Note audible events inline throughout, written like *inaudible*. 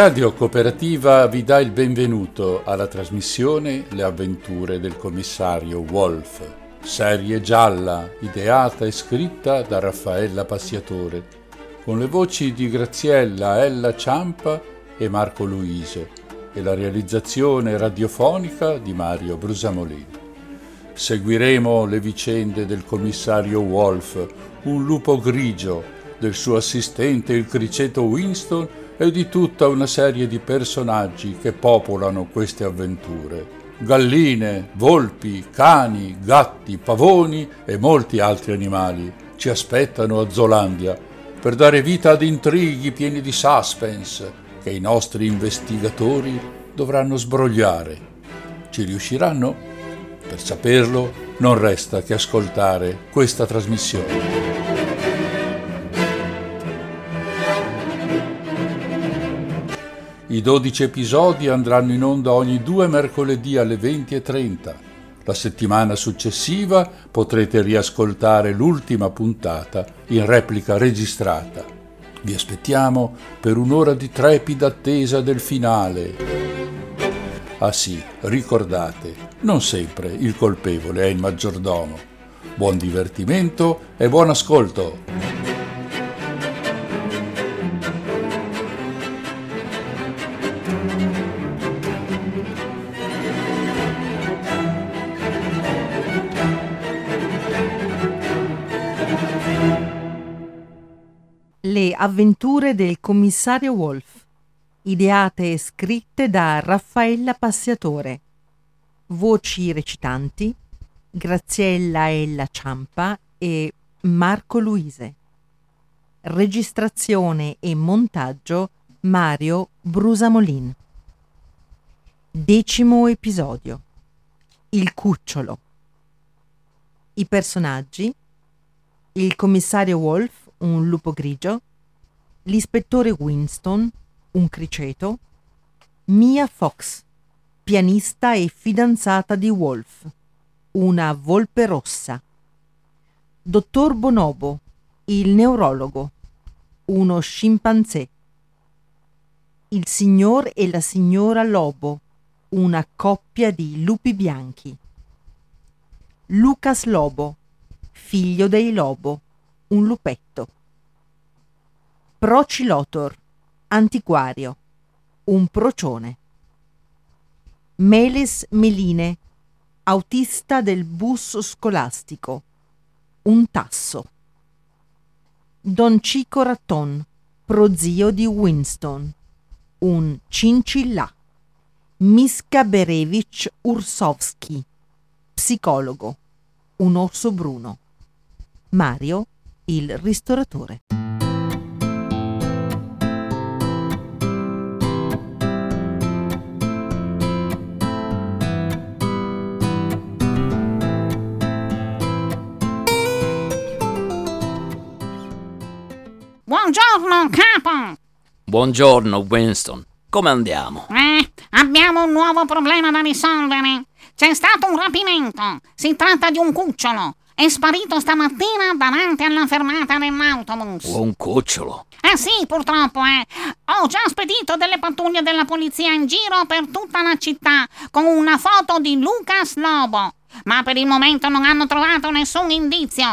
Radio Cooperativa vi dà il benvenuto alla trasmissione Le avventure del commissario Wolf, serie gialla ideata e scritta da Raffaella Passiatore, con le voci di Graziella Ella Ciampa e Marco Luise e la realizzazione radiofonica di Mario Brusamolini. Seguiremo le vicende del commissario Wolf, un lupo grigio, del suo assistente il criceto Winston e di tutta una serie di personaggi che popolano queste avventure. Galline, volpi, cani, gatti, pavoni e molti altri animali ci aspettano a Zolandia per dare vita ad intrighi pieni di suspense che i nostri investigatori dovranno sbrogliare. Ci riusciranno? Per saperlo non resta che ascoltare questa trasmissione. I 12 episodi andranno in onda ogni due mercoledì alle 20.30. La settimana successiva potrete riascoltare l'ultima puntata in replica registrata. Vi aspettiamo per un'ora di trepida attesa del finale. Ah sì, ricordate, non sempre il colpevole è il maggiordomo. Buon divertimento e buon ascolto! Le avventure del commissario Wolf, ideate e scritte da Raffaella Passiatore. Voci recitanti Graziella Ella Ciampa e Marco Luise. Registrazione e montaggio Mario Brusamolin. Decimo episodio. Il cucciolo. I personaggi. Il commissario Wolf un lupo grigio, l'ispettore Winston, un criceto, Mia Fox, pianista e fidanzata di Wolf, una volpe rossa, dottor Bonobo, il neurologo, uno scimpanzé, il signor e la signora Lobo, una coppia di lupi bianchi, Lucas Lobo, figlio dei Lobo, un lupetto. Procilotor, antiquario, un procione. Meles Meline, autista del bus scolastico, un tasso. Don Cico Ratton, prozio di Winston, un cincillà. Miska Berevich Ursovsky, psicologo, un orso bruno. Mario il ristoratore. Buongiorno, capo! Buongiorno, Winston. Come andiamo? Eh, abbiamo un nuovo problema da risolvere. C'è stato un rapimento. Si tratta di un cucciolo. È sparito stamattina davanti alla fermata dell'autobus. Un cucciolo? Eh sì, purtroppo, eh. Ho già spedito delle pattuglie della polizia in giro per tutta la città con una foto di Lucas Lobo. Ma per il momento non hanno trovato nessun indizio.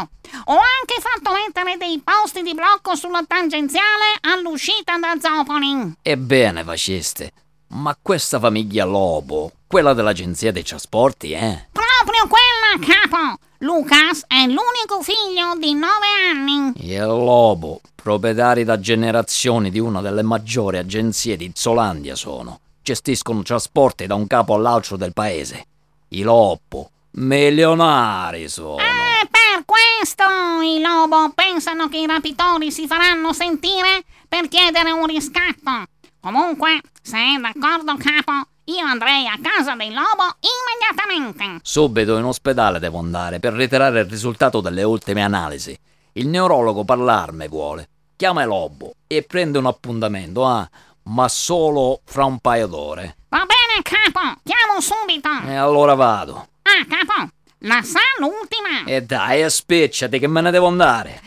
Ho anche fatto mettere dei posti di blocco sulla tangenziale all'uscita da Zopoli. Ebbene, faceste. Ma questa famiglia Lobo, quella dell'agenzia dei trasporti, eh? Proprio quella, capo! Lucas è l'unico figlio di nove anni. Il Lobo, proprietari da generazioni di una delle maggiori agenzie di Zolandia sono. Gestiscono trasporti da un capo all'altro del paese. I Lobo, milionari sono. Eh, per questo i Lobo pensano che i rapitori si faranno sentire per chiedere un riscatto. Comunque, se è d'accordo, capo, io andrei a casa del lobo immediatamente. Subito in ospedale devo andare per ritirare il risultato delle ultime analisi. Il neurologo parlarmi vuole. Chiama il lobo e prende un appuntamento, ah, ma solo fra un paio d'ore. Va bene, capo, chiamo subito. E allora vado. Ah, capo, la sa l'ultima. E dai, spicciati che me ne devo andare.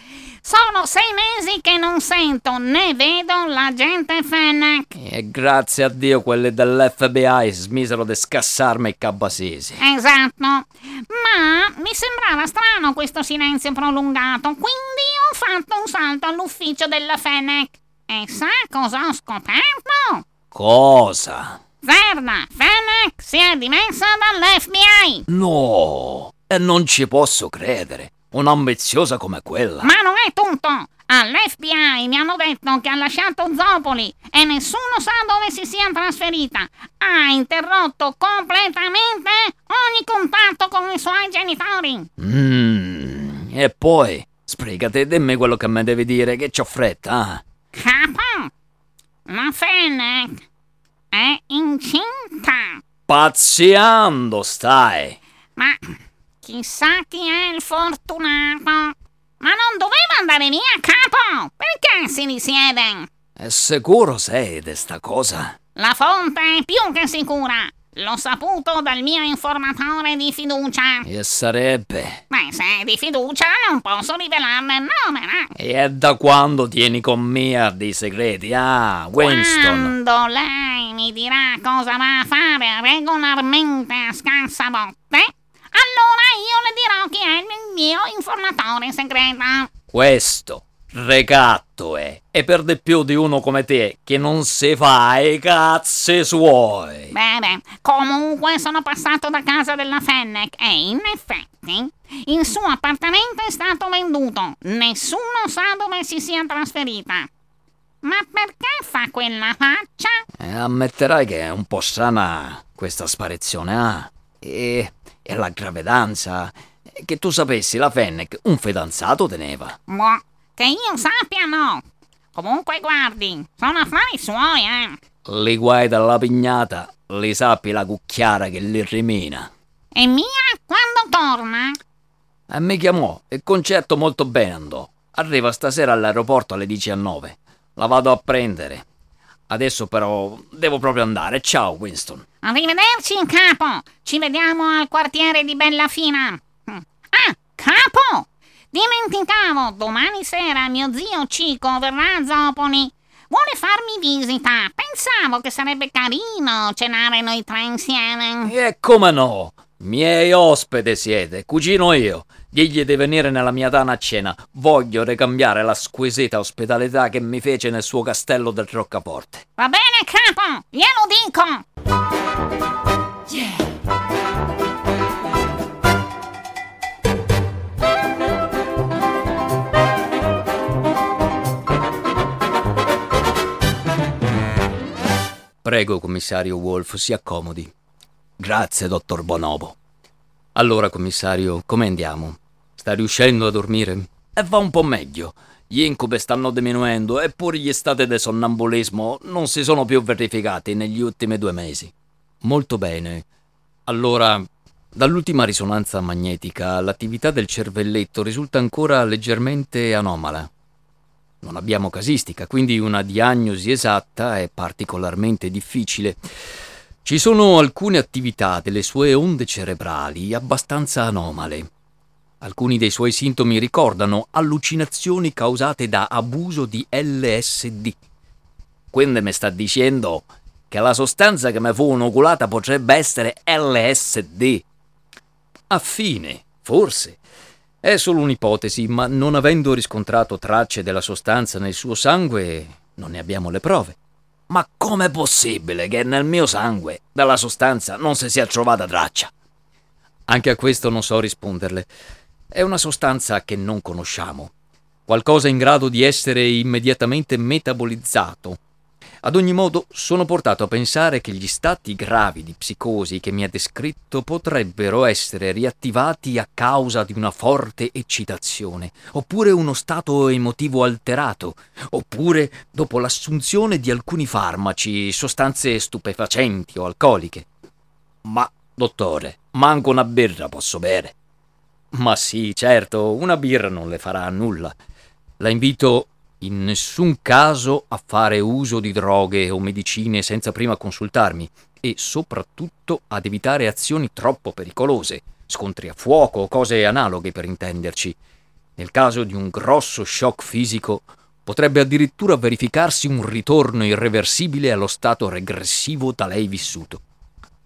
Sono sei mesi che non sento né vedo l'agente Fennec. E grazie a Dio quelli dell'FBI smisero di scassarmi i cabasesi. Esatto. Ma mi sembrava strano questo silenzio prolungato, quindi ho fatto un salto all'ufficio della Fennec. E sa cosa ho scoperto? Cosa? Verna Fennec si è dimessa dall'FBI. No, e non ci posso credere. Un'ambiziosa come quella. Ma non è tutto! All'FBI mi hanno detto che ha lasciato Zopoli e nessuno sa dove si sia trasferita. Ha interrotto completamente ogni contatto con i suoi genitori. Mmm, e poi, sbrigati, dimmi quello che mi devi dire, che c'ho fretta. Eh? Capo, la Fennec è incinta. Pazziando stai. Ma chissà chi è il fortunato. Ma non doveva andare via, capo? Perché si risiede? È sicuro sei di sta cosa? La fonte è più che sicura. L'ho saputo dal mio informatore di fiducia. E sarebbe. Beh, se è di fiducia non posso rivelarne il nome, no? E da quando tieni con me dei segreti? Ah, Winston. Quando lei mi dirà cosa va a fare regolarmente a scarsa botte, allora io le dirò chi è il mio informatore segreto. Questo recatto è. E per di più di uno come te che non si fa i cazzi suoi. Bene, comunque sono passato da casa della Fennec e in effetti il suo appartamento è stato venduto. Nessuno sa dove si sia trasferita. Ma perché fa quella faccia? E ammetterai che è un po' strana questa sparizione, ah? E, e la gravedanza. Che tu sapessi, la Fennec un fidanzato teneva. Boh, che io sappia no. Comunque guardi, sono affari suoi, eh. Li guai dalla pignata, li sappi la cucchiara che li rimina. E mia quando torna? E mi chiamò, il concerto molto bene andò. Arriva stasera all'aeroporto alle 19. La vado a prendere. Adesso però devo proprio andare. Ciao, Winston. Arrivederci, capo. Ci vediamo al quartiere di Bellafina. Ah, capo! Dimenticavo, domani sera mio zio Cico verrà a Zopoli. Vuole farmi visita. Pensavo che sarebbe carino cenare noi tre insieme. E come no? Miei ospite siete, cucino io. Digli di venire nella mia tana a cena. Voglio ricambiare la squisita ospitalità che mi fece nel suo castello del Roccaporte. Va bene, capo, glielo dico. Prego, commissario Wolf, si accomodi. Grazie, dottor Bonobo. Allora, commissario, come andiamo? Sta riuscendo a dormire? E va un po' meglio. Gli incubi stanno diminuendo, eppure gli stati di sonnambulismo non si sono più verificati negli ultimi due mesi. Molto bene. Allora, dall'ultima risonanza magnetica, l'attività del cervelletto risulta ancora leggermente anomala. Non abbiamo casistica, quindi una diagnosi esatta è particolarmente difficile. Ci sono alcune attività delle sue onde cerebrali abbastanza anomale. Alcuni dei suoi sintomi ricordano allucinazioni causate da abuso di LSD. Quindi mi sta dicendo che la sostanza che mi fu inoculata potrebbe essere LSD. Affine, forse. È solo un'ipotesi, ma non avendo riscontrato tracce della sostanza nel suo sangue, non ne abbiamo le prove. Ma com'è possibile che nel mio sangue della sostanza non si sia trovata traccia? Anche a questo non so risponderle. È una sostanza che non conosciamo, qualcosa in grado di essere immediatamente metabolizzato. Ad ogni modo, sono portato a pensare che gli stati gravi di psicosi che mi ha descritto potrebbero essere riattivati a causa di una forte eccitazione, oppure uno stato emotivo alterato, oppure dopo l'assunzione di alcuni farmaci, sostanze stupefacenti o alcoliche. Ma, dottore, manco una birra posso bere. Ma sì, certo, una birra non le farà nulla. La invito in nessun caso a fare uso di droghe o medicine senza prima consultarmi e soprattutto ad evitare azioni troppo pericolose, scontri a fuoco o cose analoghe per intenderci. Nel caso di un grosso shock fisico, potrebbe addirittura verificarsi un ritorno irreversibile allo stato regressivo da lei vissuto.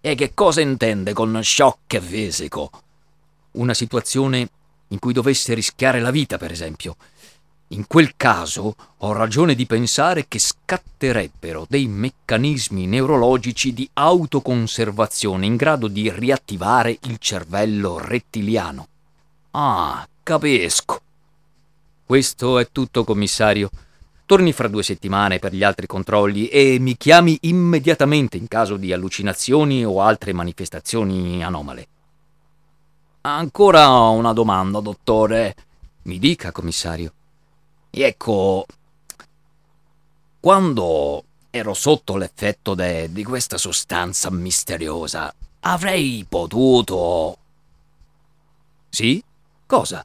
E che cosa intende con shock fisico? Una situazione in cui dovesse rischiare la vita, per esempio. In quel caso ho ragione di pensare che scatterebbero dei meccanismi neurologici di autoconservazione in grado di riattivare il cervello rettiliano. Ah, capisco. Questo è tutto, commissario. Torni fra due settimane per gli altri controlli e mi chiami immediatamente in caso di allucinazioni o altre manifestazioni anomale. Ancora una domanda, dottore. Mi dica, commissario. Ecco, quando ero sotto l'effetto de, di questa sostanza misteriosa, avrei potuto... Sì? Cosa?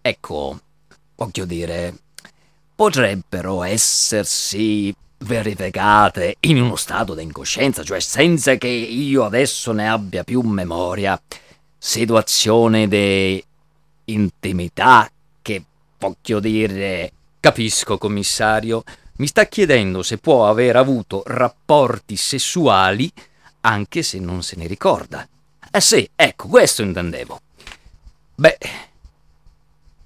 Ecco, voglio dire, potrebbero essersi verificate in uno stato di incoscienza, cioè senza che io adesso ne abbia più memoria, situazioni di intimità voglio dire... Capisco, commissario. Mi sta chiedendo se può aver avuto rapporti sessuali anche se non se ne ricorda. Eh sì, ecco, questo intendevo. Beh,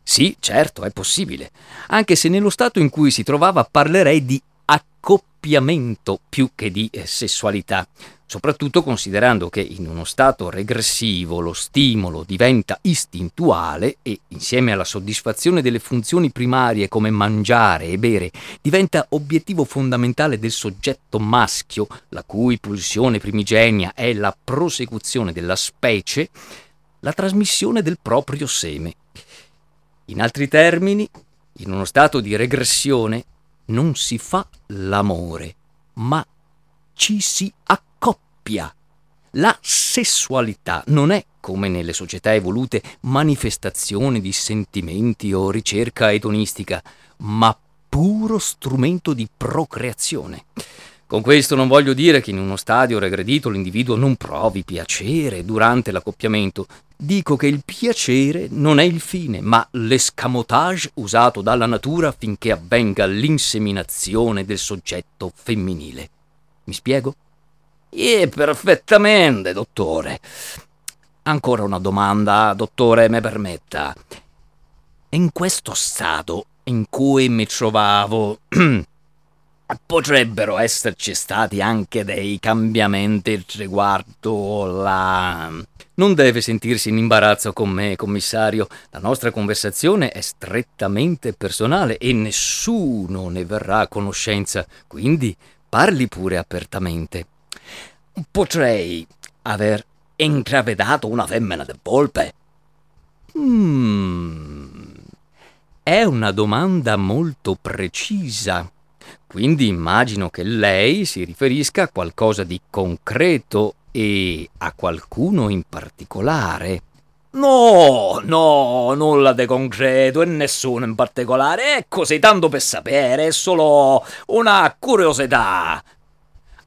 sì, certo, è possibile, anche se nello stato in cui si trovava parlerei di accoppiamento più che di eh, sessualità, soprattutto considerando che in uno stato regressivo lo stimolo diventa istintuale e, insieme alla soddisfazione delle funzioni primarie come mangiare e bere, diventa obiettivo fondamentale del soggetto maschio, la cui pulsione primigenia è la prosecuzione della specie, la trasmissione del proprio seme. In altri termini, in uno stato di regressione non si fa l'amore, ma ci si accoppia. La sessualità non è, come nelle società evolute, manifestazione di sentimenti o ricerca edonistica, ma puro strumento di procreazione. Con questo non voglio dire che in uno stadio regredito l'individuo non provi piacere durante l'accoppiamento. Dico che il piacere non è il fine, ma l'escamotage usato dalla natura affinché avvenga l'inseminazione del soggetto femminile. Mi spiego? Eh, perfettamente, dottore. Ancora una domanda, dottore, me permetta. In questo stato in cui mi trovavo *clears throat* Potrebbero esserci stati anche dei cambiamenti riguardo la... Non deve sentirsi in imbarazzo con me, commissario. La nostra conversazione è strettamente personale e nessuno ne verrà a conoscenza, quindi parli pure apertamente. Potrei aver intravedato una femmina del volpe? Hmm. È una domanda molto precisa. Quindi immagino che lei si riferisca a qualcosa di concreto e a qualcuno in particolare. No, no, nulla di concreto e nessuno in particolare. È così tanto per sapere, è solo una curiosità.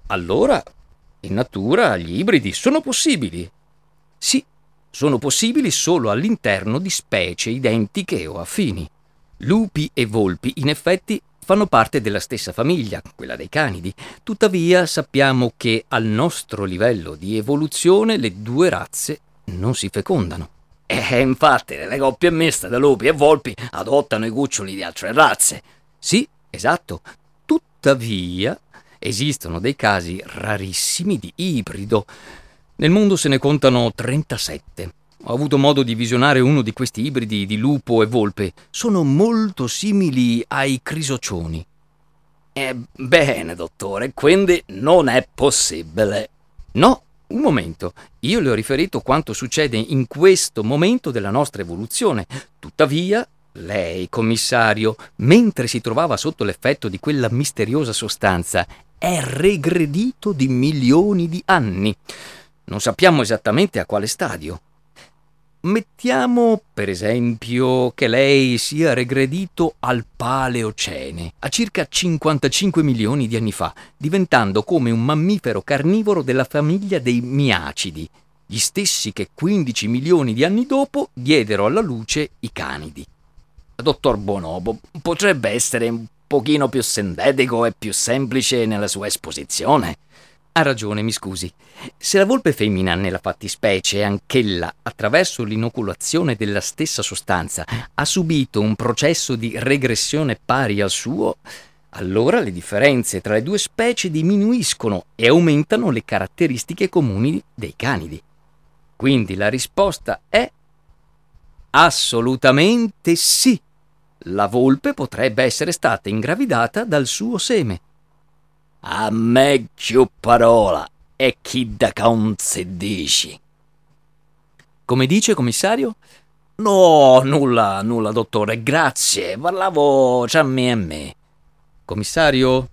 Allora, in natura gli ibridi sono possibili. Sì, sono possibili solo all'interno di specie identiche o affini. Lupi e volpi, in effetti, fanno parte della stessa famiglia, quella dei canidi. Tuttavia sappiamo che al nostro livello di evoluzione le due razze non si fecondano. E infatti le coppie miste di lupi e volpi adottano i cuccioli di altre razze. Sì, esatto. Tuttavia esistono dei casi rarissimi di ibrido. Nel mondo se ne contano 37. Ho avuto modo di visionare uno di questi ibridi di lupo e volpe. Sono molto simili ai crisocioni. Ebbene, dottore, quindi non è possibile. No, un momento. Io le ho riferito quanto succede in questo momento della nostra evoluzione. Tuttavia, lei, commissario, mentre si trovava sotto l'effetto di quella misteriosa sostanza, è regredito di milioni di anni. Non sappiamo esattamente a quale stadio. Mettiamo, per esempio, che lei sia regredito al Paleocene, a circa 55 milioni di anni fa, diventando come un mammifero carnivoro della famiglia dei miacidi, gli stessi che 15 milioni di anni dopo diedero alla luce i canidi. Dottor Bonobo, potrebbe essere un pochino più sintetico e più semplice nella sua esposizione. Ha ragione, mi scusi. Se la volpe femmina nella fattispecie, anch'ella, attraverso l'inoculazione della stessa sostanza, ha subito un processo di regressione pari al suo, allora le differenze tra le due specie diminuiscono e aumentano le caratteristiche comuni dei canidi. Quindi la risposta è assolutamente sì. La volpe potrebbe essere stata ingravidata dal suo seme. A me più parola e chi da conze dici. Come dice, commissario? No, nulla, nulla, dottore, grazie. Parlavo già a me e me. Commissario?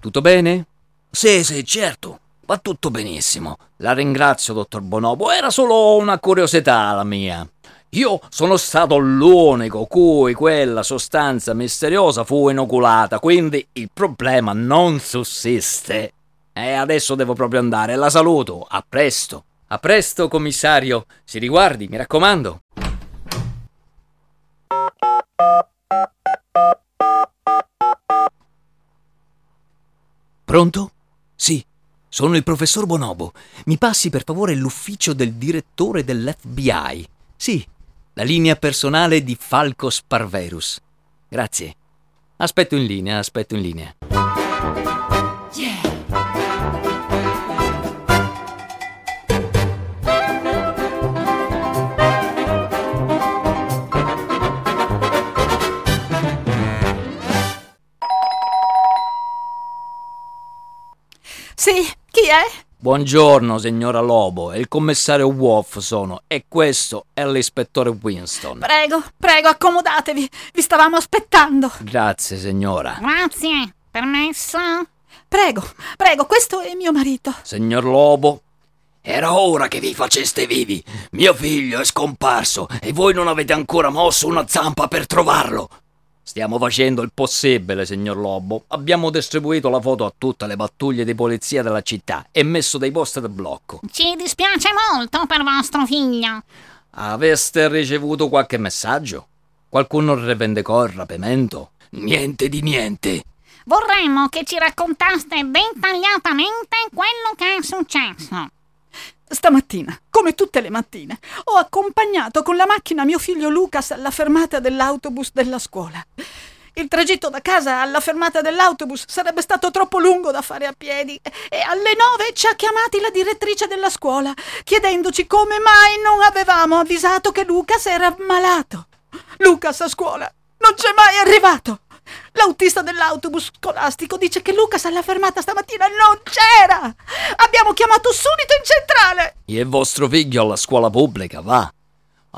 Tutto bene? Sì, sì, certo. Va tutto benissimo. La ringrazio, dottor Bonobo. Era solo una curiosità la mia. Io sono stato l'unico cui quella sostanza misteriosa fu inoculata, quindi il problema non sussiste. E adesso devo proprio andare. La saluto. A presto. A presto, commissario. Si riguardi, mi raccomando. Pronto? Sì, sono il professor Bonobo. Mi passi per favore l'ufficio del direttore dell'FBI. Sì, la linea personale di Falco Sparverus. Grazie. Aspetto in linea, aspetto in linea. Yeah. Sì, chi è? Buongiorno, signora Lobo. È il commissario Wolf sono e questo è l'ispettore Winston. Prego, prego, accomodatevi. Vi stavamo aspettando. Grazie, signora. Grazie. Permesso? Prego, prego, questo è mio marito. Signor Lobo, era ora che vi faceste vivi. Mio figlio è scomparso e voi non avete ancora mosso una zampa per trovarlo. Stiamo facendo il possibile, signor Lobo. Abbiamo distribuito la foto a tutte le pattuglie di polizia della città e messo dei posti di blocco. Ci dispiace molto per vostro figlio. Aveste ricevuto qualche messaggio? Qualcuno rivendicò il rapimento? Niente di niente. Vorremmo che ci raccontaste dettagliatamente quello che è successo. Stamattina, come tutte le mattine, ho accompagnato con la macchina mio figlio Lucas alla fermata dell'autobus della scuola. Il tragitto da casa alla fermata dell'autobus sarebbe stato troppo lungo da fare a piedi e alle nove ci ha chiamati la direttrice della scuola chiedendoci come mai non avevamo avvisato che Lucas era malato. Lucas a scuola non c'è mai arrivato. L'autista dell'autobus scolastico dice che Lucas alla fermata stamattina non c'era. Abbiamo chiamato subito in centrale. E vostro figlio alla scuola pubblica, va?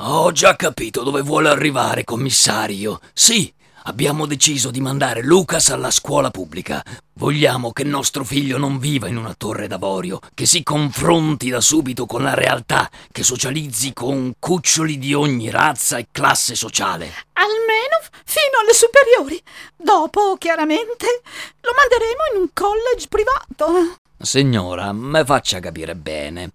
Ho già capito dove vuole arrivare, commissario. Sì, abbiamo deciso di mandare Lucas alla scuola pubblica. Vogliamo che nostro figlio non viva in una torre d'avorio, che si confronti da subito con la realtà, che socializzi con cuccioli di ogni razza e classe sociale. Almeno fino alle superiori. Dopo, chiaramente, lo manderemo in un college privato. Signora, me faccia capire bene.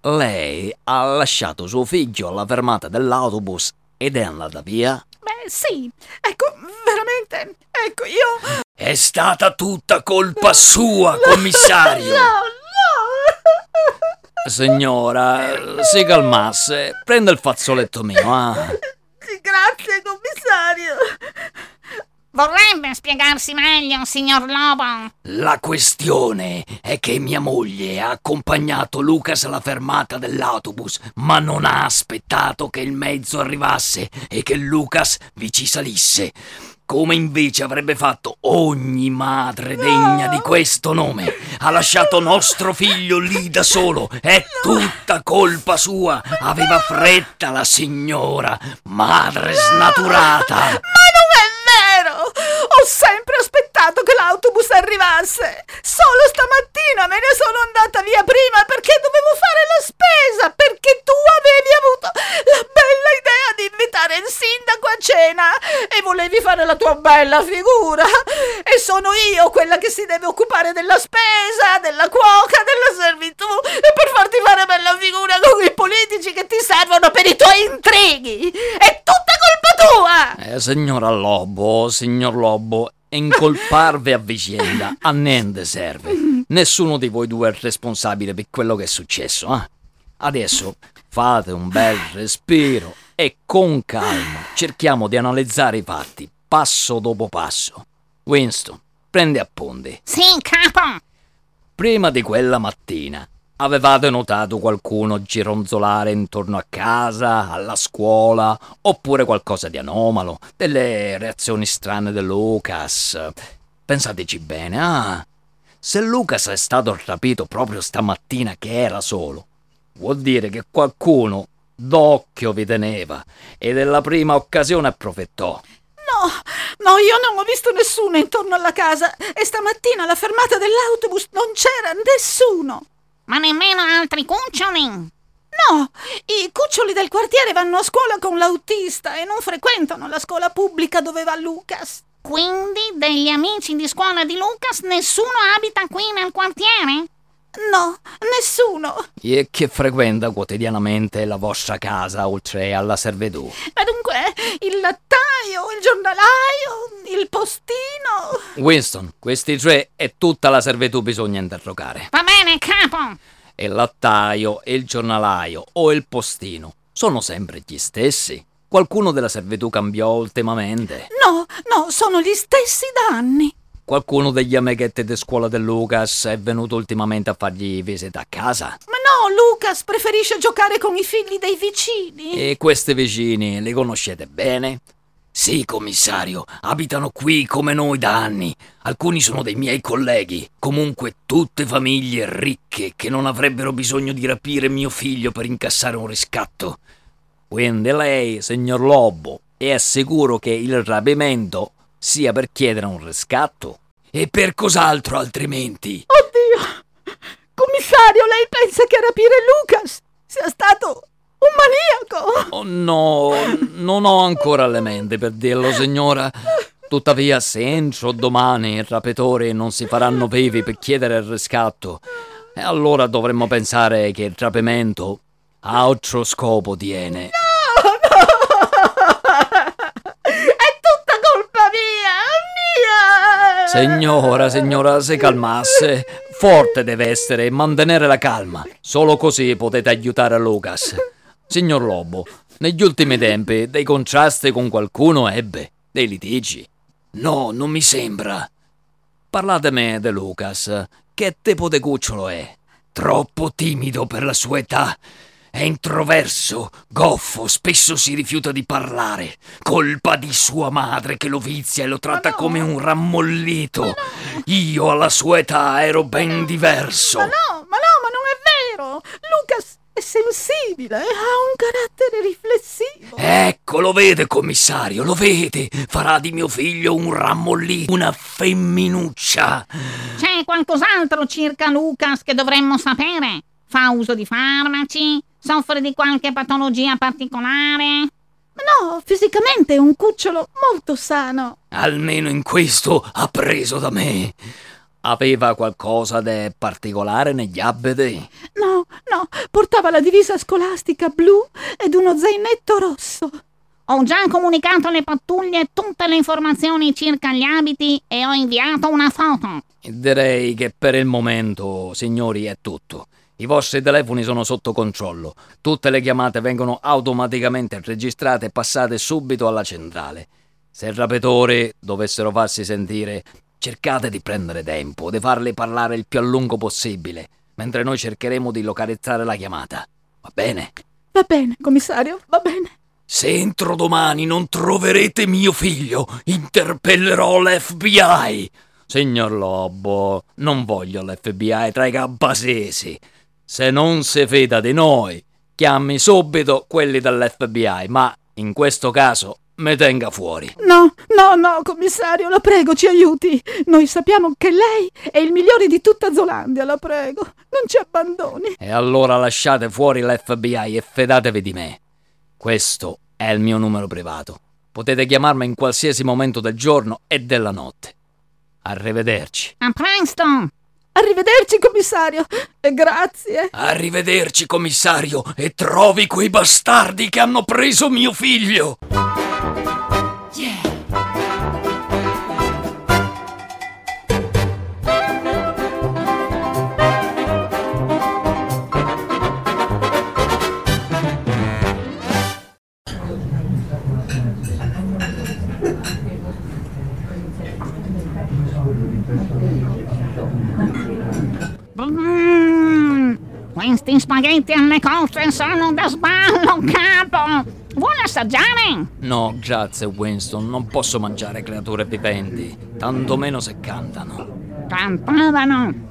Lei ha lasciato suo figlio alla fermata dell'autobus ed è andata via? Sì. Ecco, veramente. Ecco, io. È stata tutta colpa sua, *laughs* commissario. No, no. Signora, si calmasse. Prenda il fazzoletto mio, ah. Grazie, commissario. Vorrebbe spiegarsi meglio, signor Lobo. La questione è che mia moglie ha accompagnato Lucas alla fermata dell'autobus, ma non ha aspettato che il mezzo arrivasse e che Lucas vi ci salisse. Come invece avrebbe fatto ogni madre degna di questo nome. Ha lasciato nostro figlio lì da solo. È tutta colpa sua. Aveva fretta la signora. Madre snaturata. Ma non è vero! Ho sempre aspettato che l'autobus arrivasse. Solo stamattina me ne sono andata via prima perché dovevo fare la spesa, perché tu avevi avuto la bella idea di invitare il sindaco a cena e tua bella figura. E sono io quella che si deve occupare della spesa, della cuoca, della servitù e per farti fare bella figura con i politici che ti servono per i tuoi intrighi. È tutta colpa tua! Eh, signora Lobo, signor Lobo, incolparvi a vicenda a niente serve. Nessuno di voi due è responsabile per quello che è successo, eh? Adesso fate un bel respiro e con calma cerchiamo di analizzare i fatti, passo dopo passo. Winston, prendi appunti. Sì, capo. Prima di quella mattina, avevate notato qualcuno gironzolare intorno a casa, alla scuola, oppure qualcosa di anomalo, delle reazioni strane di Lucas? Pensateci bene, ah. Se Lucas è stato rapito proprio stamattina che era solo, vuol dire che qualcuno d'occhio vi teneva e della prima occasione approfittò. No, no, io non ho visto nessuno intorno alla casa e stamattina alla fermata dell'autobus non c'era nessuno. Ma nemmeno altri cuccioli. No, i cuccioli del quartiere vanno a scuola con l'autista e non frequentano la scuola pubblica dove va Lucas. Quindi degli amici di scuola di Lucas nessuno abita qui nel quartiere? No, nessuno. E che frequenta quotidianamente la vostra casa oltre alla servitù? Ma dunque, il lattaio, il giornalaio, il postino. Winston, questi tre e tutta la servitù bisogna interrogare. Va bene, capo. Il lattaio, il giornalaio o il postino sono sempre gli stessi. Qualcuno della servitù cambiò ultimamente. No, no, sono gli stessi da anni. Qualcuno degli amichetti di scuola del Lucas è venuto ultimamente a fargli visita a casa. Ma no, Lucas preferisce giocare con i figli dei vicini. E questi vicini li conoscete bene? Sì, commissario, abitano qui come noi da anni. Alcuni sono dei miei colleghi. Comunque tutte famiglie ricche che non avrebbero bisogno di rapire mio figlio per incassare un riscatto. Quindi lei, signor Lobo, è sicuro che il rapimento sia per chiedere un riscatto? E per cos'altro altrimenti? Oddio! Commissario, lei pensa che rapire Lucas sia stato un maniaco? Oh no, non ho ancora le mente per dirlo, signora. Tuttavia, se entro domani i rapitori non si faranno vivi per chiedere il riscatto, allora dovremmo pensare che il rapimento ha altro scopo tiene. No! È tutta colpa mia! Mia! Signora, signora, se calmasse. Forte deve essere e mantenere la calma. Solo così potete aiutare Lucas. Signor Lobo, negli ultimi tempi dei contrasti con qualcuno ebbe? Dei litigi? No, non mi sembra. Parlatemi di Lucas. Che tipo di cucciolo è? Troppo timido per la sua età. È introverso, goffo, spesso si rifiuta di parlare. Colpa di sua madre che lo vizia e lo tratta no. come un rammollito. Io alla sua età ero ben diverso. Ma no, ma no, ma non è vero! Lucas è sensibile, ha un carattere riflessivo. Ecco, lo vede, commissario, lo vede. Farà di mio figlio un rammollito, una femminuccia. C'è qualcos'altro circa Lucas che dovremmo sapere? Fa uso di farmaci? Soffre di qualche patologia particolare? No, fisicamente è un cucciolo molto sano. Almeno in questo ha preso da me. Aveva qualcosa di particolare negli abiti? No, no, portava la divisa scolastica blu ed uno zainetto rosso. Ho già comunicato alle pattuglie tutte le informazioni circa gli abiti e ho inviato una foto. Direi che per il momento, signori, è tutto. I vostri telefoni sono sotto controllo. Tutte le chiamate vengono automaticamente registrate e passate subito alla centrale. Se i rapitori dovessero farsi sentire, cercate di prendere tempo, di farli parlare il più a lungo possibile, mentre noi cercheremo di localizzare la chiamata. Va bene? Va bene, commissario, va bene. Se entro domani non troverete mio figlio, interpellerò l'FBI. Signor Lobo, non voglio l'FBI tra i gabbasesi. Se non si fida di noi, chiami subito quelli dell'FBI, ma in questo caso mi tenga fuori. No, no, no, commissario, la prego, ci aiuti. Noi sappiamo che lei è il migliore di tutta Zolandia, la prego. Non ci abbandoni. E allora lasciate fuori l'FBI e fidatevi di me. Questo è il mio numero privato. Potete chiamarmi in qualsiasi momento del giorno e della notte. Arrivederci. A presto! Arrivederci, commissario. E grazie. Arrivederci, commissario, e trovi quei bastardi che hanno preso mio figlio. Mm, questi spaghetti alle cozze sono da sballo, capo! Vuole assaggiare? No, grazie Winston, non posso mangiare creature viventi, tantomeno se cantano. Cantavano!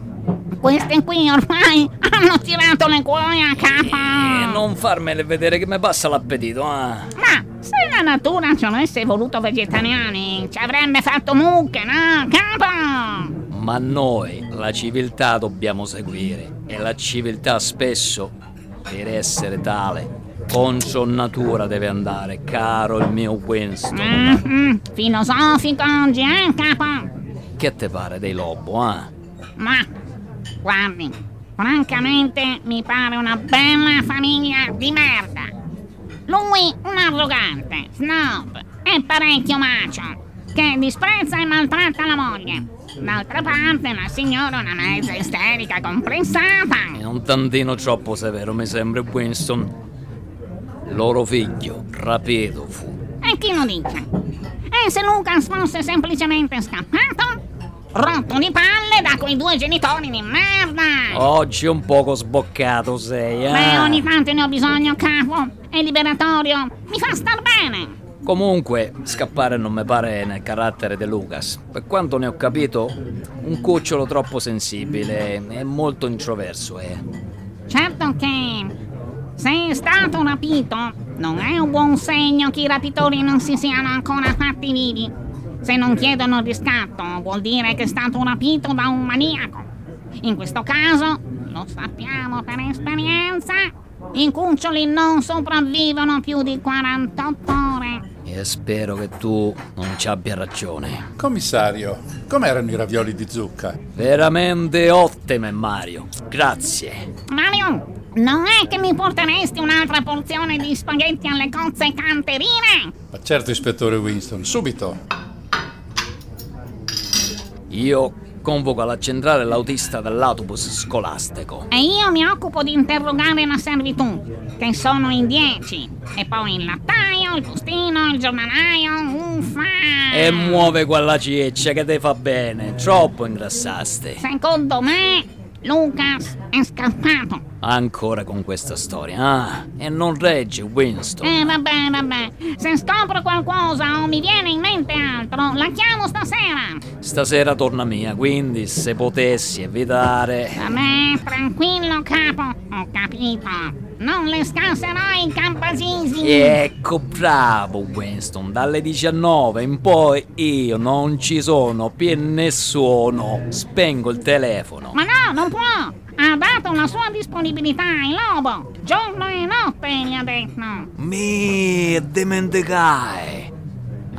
Questi qui ormai hanno tirato le cuoia capo! E non farmele vedere che mi passa l'appetito, ah! Ma se la natura ci avesse voluto vegetariani, ci avrebbe fatto mucche, no, capo? Ma noi la civiltà dobbiamo seguire e la civiltà spesso, per essere tale, contro natura deve andare, caro il mio Winston. Mm-hmm. Filosofico oggi, eh, capo? Che te pare dei lobo, ah? Ma, guardi, francamente mi pare una bella famiglia di merda. Lui un arrogante, snob e parecchio macio, che disprezza e maltratta la moglie. D'altra parte la signora è una mezza isterica complessata. È un tantino troppo severo, mi sembra Winston. Loro figlio, rapido fu. E chi lo dice? E se Lucas fosse semplicemente scappato? Rotto di palle da quei due genitori di merda! Oggi un poco sboccato sei, eh? Beh, ogni tanto ne ho bisogno, capo. È liberatorio. Mi fa star bene. Comunque, scappare non mi pare nel carattere di Lucas. Per quanto ne ho capito, un cucciolo troppo sensibile e molto introverso è. Certo che se è stato rapito, non è un buon segno che i rapitori non si siano ancora fatti vivi. Se non chiedono riscatto, vuol dire che è stato rapito da un maniaco. In questo caso, lo sappiamo per esperienza, i cuccioli non sopravvivono più di 48 ore. E spero che tu non ci abbia ragione. Commissario, com'erano i ravioli di zucca? Veramente ottime, Mario. Grazie. Mario, non è che mi porteresti un'altra porzione di spaghetti alle cozze canterine? Ma certo, ispettore Winston, subito. Io convoco alla centrale l'autista dell'autobus scolastico. E io mi occupo di interrogare la servitù, che sono in dieci. E poi il lattaio, il postino, il giornalaio, uffa! E muove quella ciccia che te fa bene, troppo ingrassaste. Secondo me, Lucas è scappato. Ancora con questa storia, ah, e non regge Winston. Eh, vabbè, vabbè. Se scopro qualcosa o mi viene in mente altro, la chiamo stasera. Stasera torna mia, quindi se potessi evitare... Vabbè, tranquillo, capo. Ho capito. Non le scasserò i campasisi. Ecco, bravo Winston. Dalle 19 in poi io non ci sono più nessuno. Spengo il telefono. Ma no, non può. Ha dato la sua disponibilità ai lobo. Giorno e notte, gli ha detto. Mi dimenticai.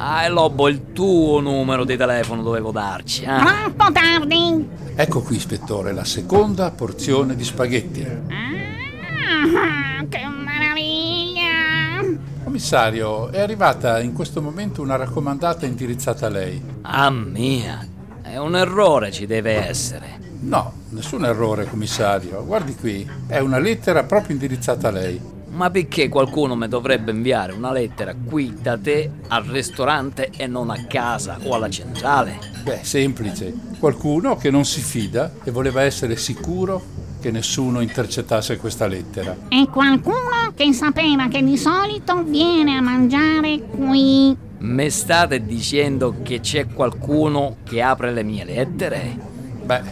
Ah, Lobo, il tuo numero di telefono dovevo darci. Eh? Troppo tardi. Ecco qui, ispettore, la seconda porzione di spaghetti. Ah, che meraviglia. Commissario, è arrivata in questo momento una raccomandata indirizzata a lei. Ah mia, è un errore ci deve essere. No, nessun errore, commissario. Guardi qui, è una lettera proprio indirizzata a lei. Ma perché qualcuno mi dovrebbe inviare una lettera qui da te al ristorante e non a casa o alla centrale? Beh, semplice. Qualcuno che non si fida e voleva essere sicuro che nessuno intercettasse questa lettera. E qualcuno che sapeva che di solito viene a mangiare qui. Mi state dicendo che c'è qualcuno che apre le mie lettere? Beh,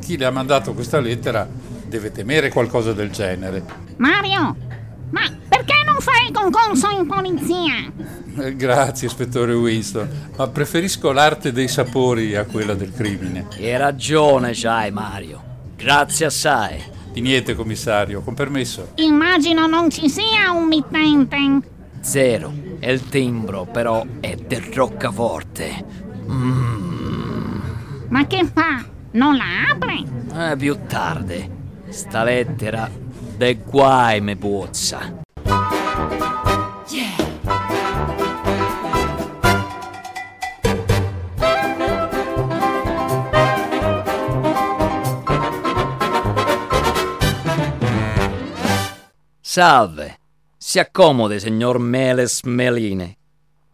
chi le ha mandato questa lettera deve temere qualcosa del genere. Mario, ma perché non fai il concorso in polizia? Eh, Grazie, ispettore Winston, ma preferisco l'arte dei sapori a quella del crimine. E ragione c'hai, Mario. Grazie assai. Di niente, commissario, con permesso. Immagino non ci sia un mittente. Zero. E il timbro, però, è del roccaforte. Mmm. Ma che fa? Non la apre? Eh, più tardi. Sta lettera de guai me puzza. Salve. Si accomode, signor Meles Meline.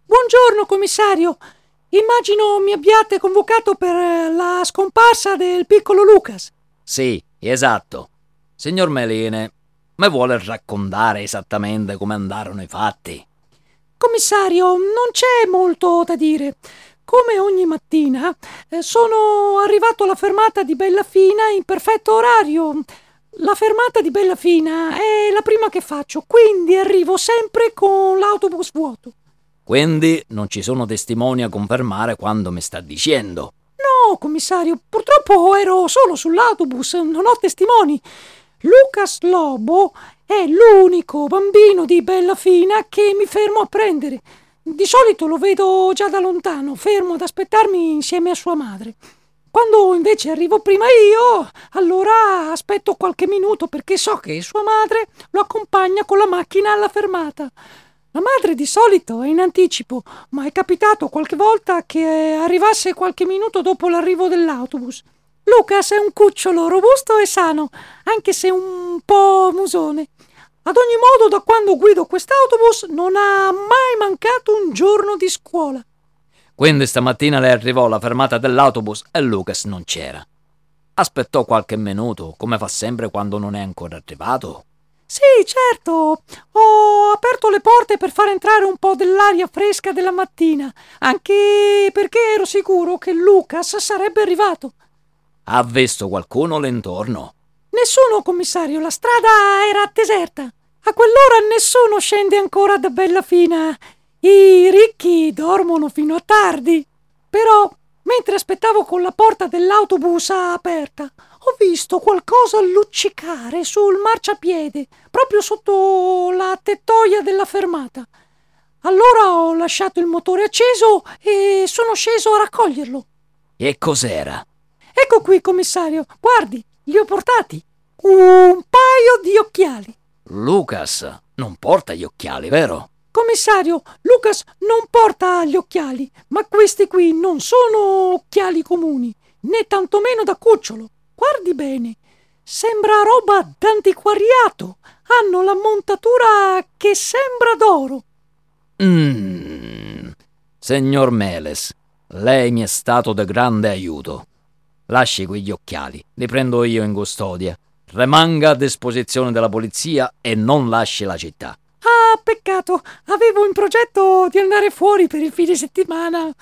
Buongiorno, commissario. Immagino mi abbiate convocato per eh, la scomparsa del piccolo Lucas. Sì, Esatto. Signor Meline, mi vuole raccontare esattamente come andarono i fatti? Commissario, non c'è molto da dire. Come ogni mattina, eh, sono arrivato alla fermata di Bellafina in perfetto orario. La fermata di Bellafina è la prima che faccio, quindi arrivo sempre con l'autobus vuoto. Quindi non ci sono testimoni a confermare quando mi sta dicendo. No, commissario, purtroppo ero solo sull'autobus, non ho testimoni. Lucas Lobo è l'unico bambino di Bellafina che mi fermo a prendere. Di solito lo vedo già da lontano, fermo ad aspettarmi insieme a sua madre. Quando invece arrivo prima io, allora aspetto qualche minuto perché so che sua madre lo accompagna con la macchina alla fermata. La madre di solito è in anticipo, ma è capitato qualche volta che arrivasse qualche minuto dopo l'arrivo dell'autobus. Lucas è un cucciolo robusto e sano, anche se un po' musone. Ad ogni modo, da quando guido quest'autobus non ha mai mancato un giorno di scuola. Quindi stamattina le arrivò alla fermata dell'autobus e Lucas non c'era. Aspettò qualche minuto, come fa sempre quando non è ancora arrivato. Sì, certo. Ho aperto le porte per far entrare un po' dell'aria fresca della mattina, anche perché ero sicuro che Lucas sarebbe arrivato. Ha visto qualcuno l'intorno? Nessuno, commissario, la strada era deserta. A quell'ora nessuno scende ancora da Bellafina. I ricchi dormono fino a tardi. Però, mentre aspettavo con la porta dell'autobus aperta, ho visto qualcosa luccicare sul marciapiede, proprio sotto la tettoia della fermata. Allora ho lasciato il motore acceso e sono sceso a raccoglierlo. E cos'era? Ecco qui, commissario, guardi, li ho portati. Un paio di occhiali. Lucas non porta gli occhiali, vero? Commissario, Lucas non porta gli occhiali, ma questi qui non sono occhiali comuni, né tantomeno da cucciolo. Guardi bene, sembra roba d'antiquariato. Hanno la montatura che sembra d'oro. Mmm. Signor Meles, lei mi è stato di grande aiuto. Lasci quegli occhiali, li prendo io in custodia. Rimanga a disposizione della polizia e non lasci la città. Ah, peccato. Avevo in progetto di andare fuori per il fine settimana.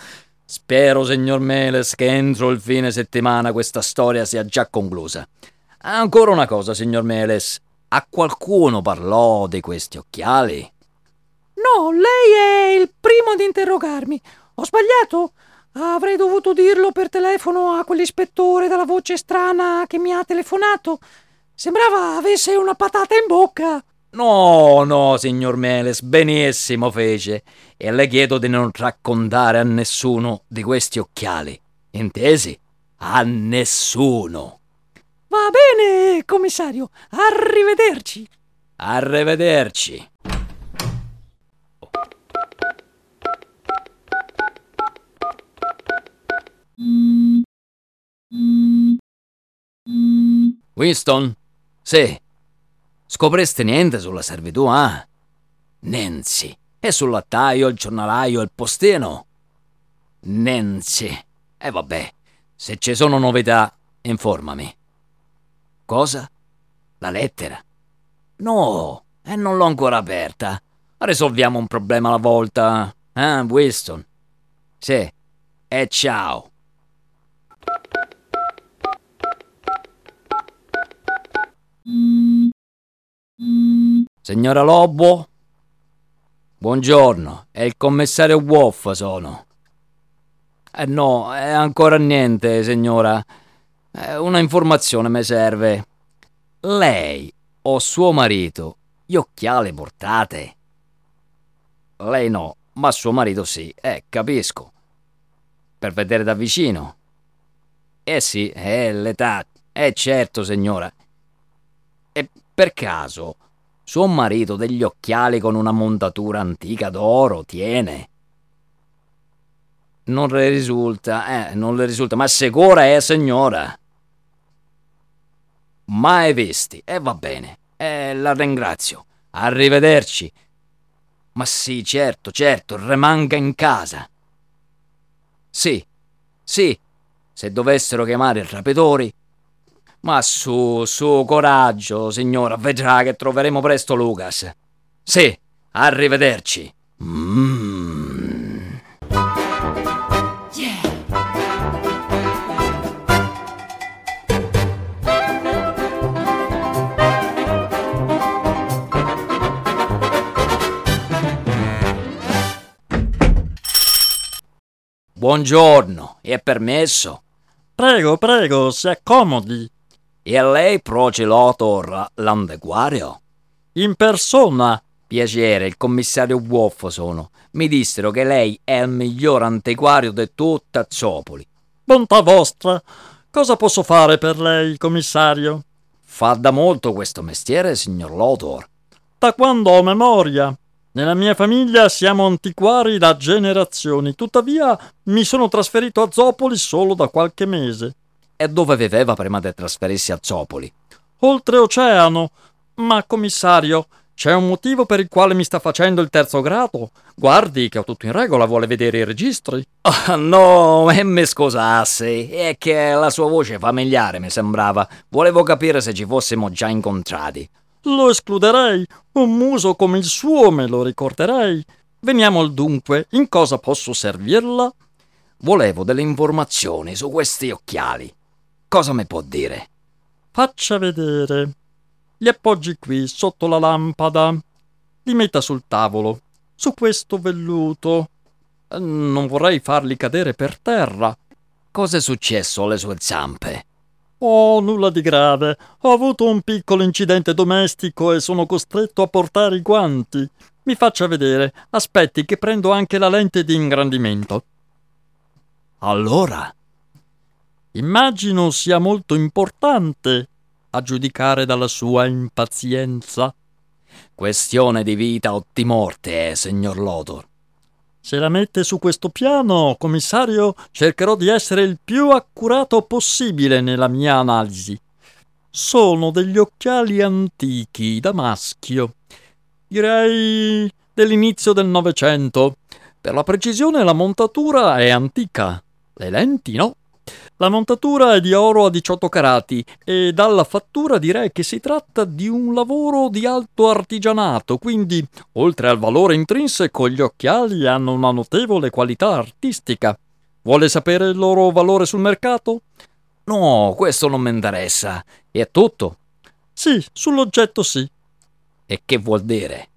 Spero, signor Meles, che entro il fine settimana questa storia sia già conclusa. Ancora una cosa, signor Meles. A qualcuno parlò di questi occhiali? No, lei è il primo ad interrogarmi. Ho sbagliato? Avrei dovuto dirlo per telefono a quell'ispettore dalla voce strana che mi ha telefonato. Sembrava avesse una patata in bocca. No, no, signor Meles, benissimo fece. E le chiedo di non raccontare a nessuno di questi occhiali. Intesi? A nessuno. Va bene, commissario. Arrivederci. Arrivederci. Winston? Sì. Scopreste niente sulla servitù, ah? Nancy. E sul lattaio, il giornalaio, il postino? Nancy. E eh, vabbè, se ci sono novità, informami. Cosa? La lettera? No, e non l'ho ancora aperta. Risolviamo un problema alla volta, eh, Winston? Sì. E ciao. Signora Lobo? Buongiorno, è il commissario Wolf sono. Eh no, è ancora niente, signora. Eh, una informazione mi serve. Lei o suo marito gli occhiali portate? Lei no, ma suo marito sì, eh, capisco. Per vedere da vicino. Eh sì, è l'età. Eh certo, signora. E per caso suo marito degli occhiali con una montatura antica d'oro tiene? Non le risulta, eh, non le risulta, ma sicura è, signora? Mai visti, e eh, va bene, eh, la ringrazio. Arrivederci. Ma sì, certo, certo, rimanga in casa. Sì, sì, se dovessero chiamare i rapitori, Ma su, su, coraggio, signora, vedrà che troveremo presto Lucas. Sì, arrivederci. Mmm. Buongiorno, è permesso? Prego, prego, si accomodi. E lei procelotor l'antiquario? In persona. Piacere, il commissario Wolf sono. Mi dissero che lei è il miglior antiquario di tutta Zopoli. Bontà vostra. Cosa posso fare per lei, commissario? Fa da molto questo mestiere, signor Lotor? Da quando ho memoria. Nella mia famiglia siamo antiquari da generazioni, tuttavia mi sono trasferito a Zopoli solo da qualche mese. E dove viveva prima di trasferirsi a Zopoli? Oltreoceano. Ma, commissario, c'è un motivo per il quale mi sta facendo il terzo grado? Guardi che ho tutto in regola, vuole vedere i registri? Oh, no, e mi scusasse, è che la sua voce familiare mi sembrava. Volevo capire se ci fossimo già incontrati. Lo escluderei. Un muso come il suo me lo ricorderei. Veniamo al dunque. In cosa posso servirla? Volevo delle informazioni su questi occhiali. Cosa mi può dire? Faccia vedere. Li appoggi qui, sotto la lampada. Li metta sul tavolo, su questo velluto. Non vorrei farli cadere per terra. Cos'è successo alle sue zampe? Oh, nulla di grave. Ho avuto un piccolo incidente domestico e sono costretto a portare i guanti. Mi faccia vedere. Aspetti che prendo anche la lente di ingrandimento. Allora? Immagino sia molto importante, a giudicare dalla sua impazienza. Questione di vita o di morte, eh, signor Lotor. Se la mette su questo piano, commissario, cercherò di essere il più accurato possibile nella mia analisi. Sono degli occhiali antichi, da maschio. Direi dell'inizio del Novecento. Per la precisione la montatura è antica. Le lenti no. La montatura è di oro a 18 carati e dalla fattura direi che si tratta di un lavoro di alto artigianato, quindi oltre al valore intrinseco gli occhiali hanno una notevole qualità artistica. Vuole sapere il loro valore sul mercato? No, questo non mi interessa. È tutto? Sì, sull'oggetto sì. E che vuol dire?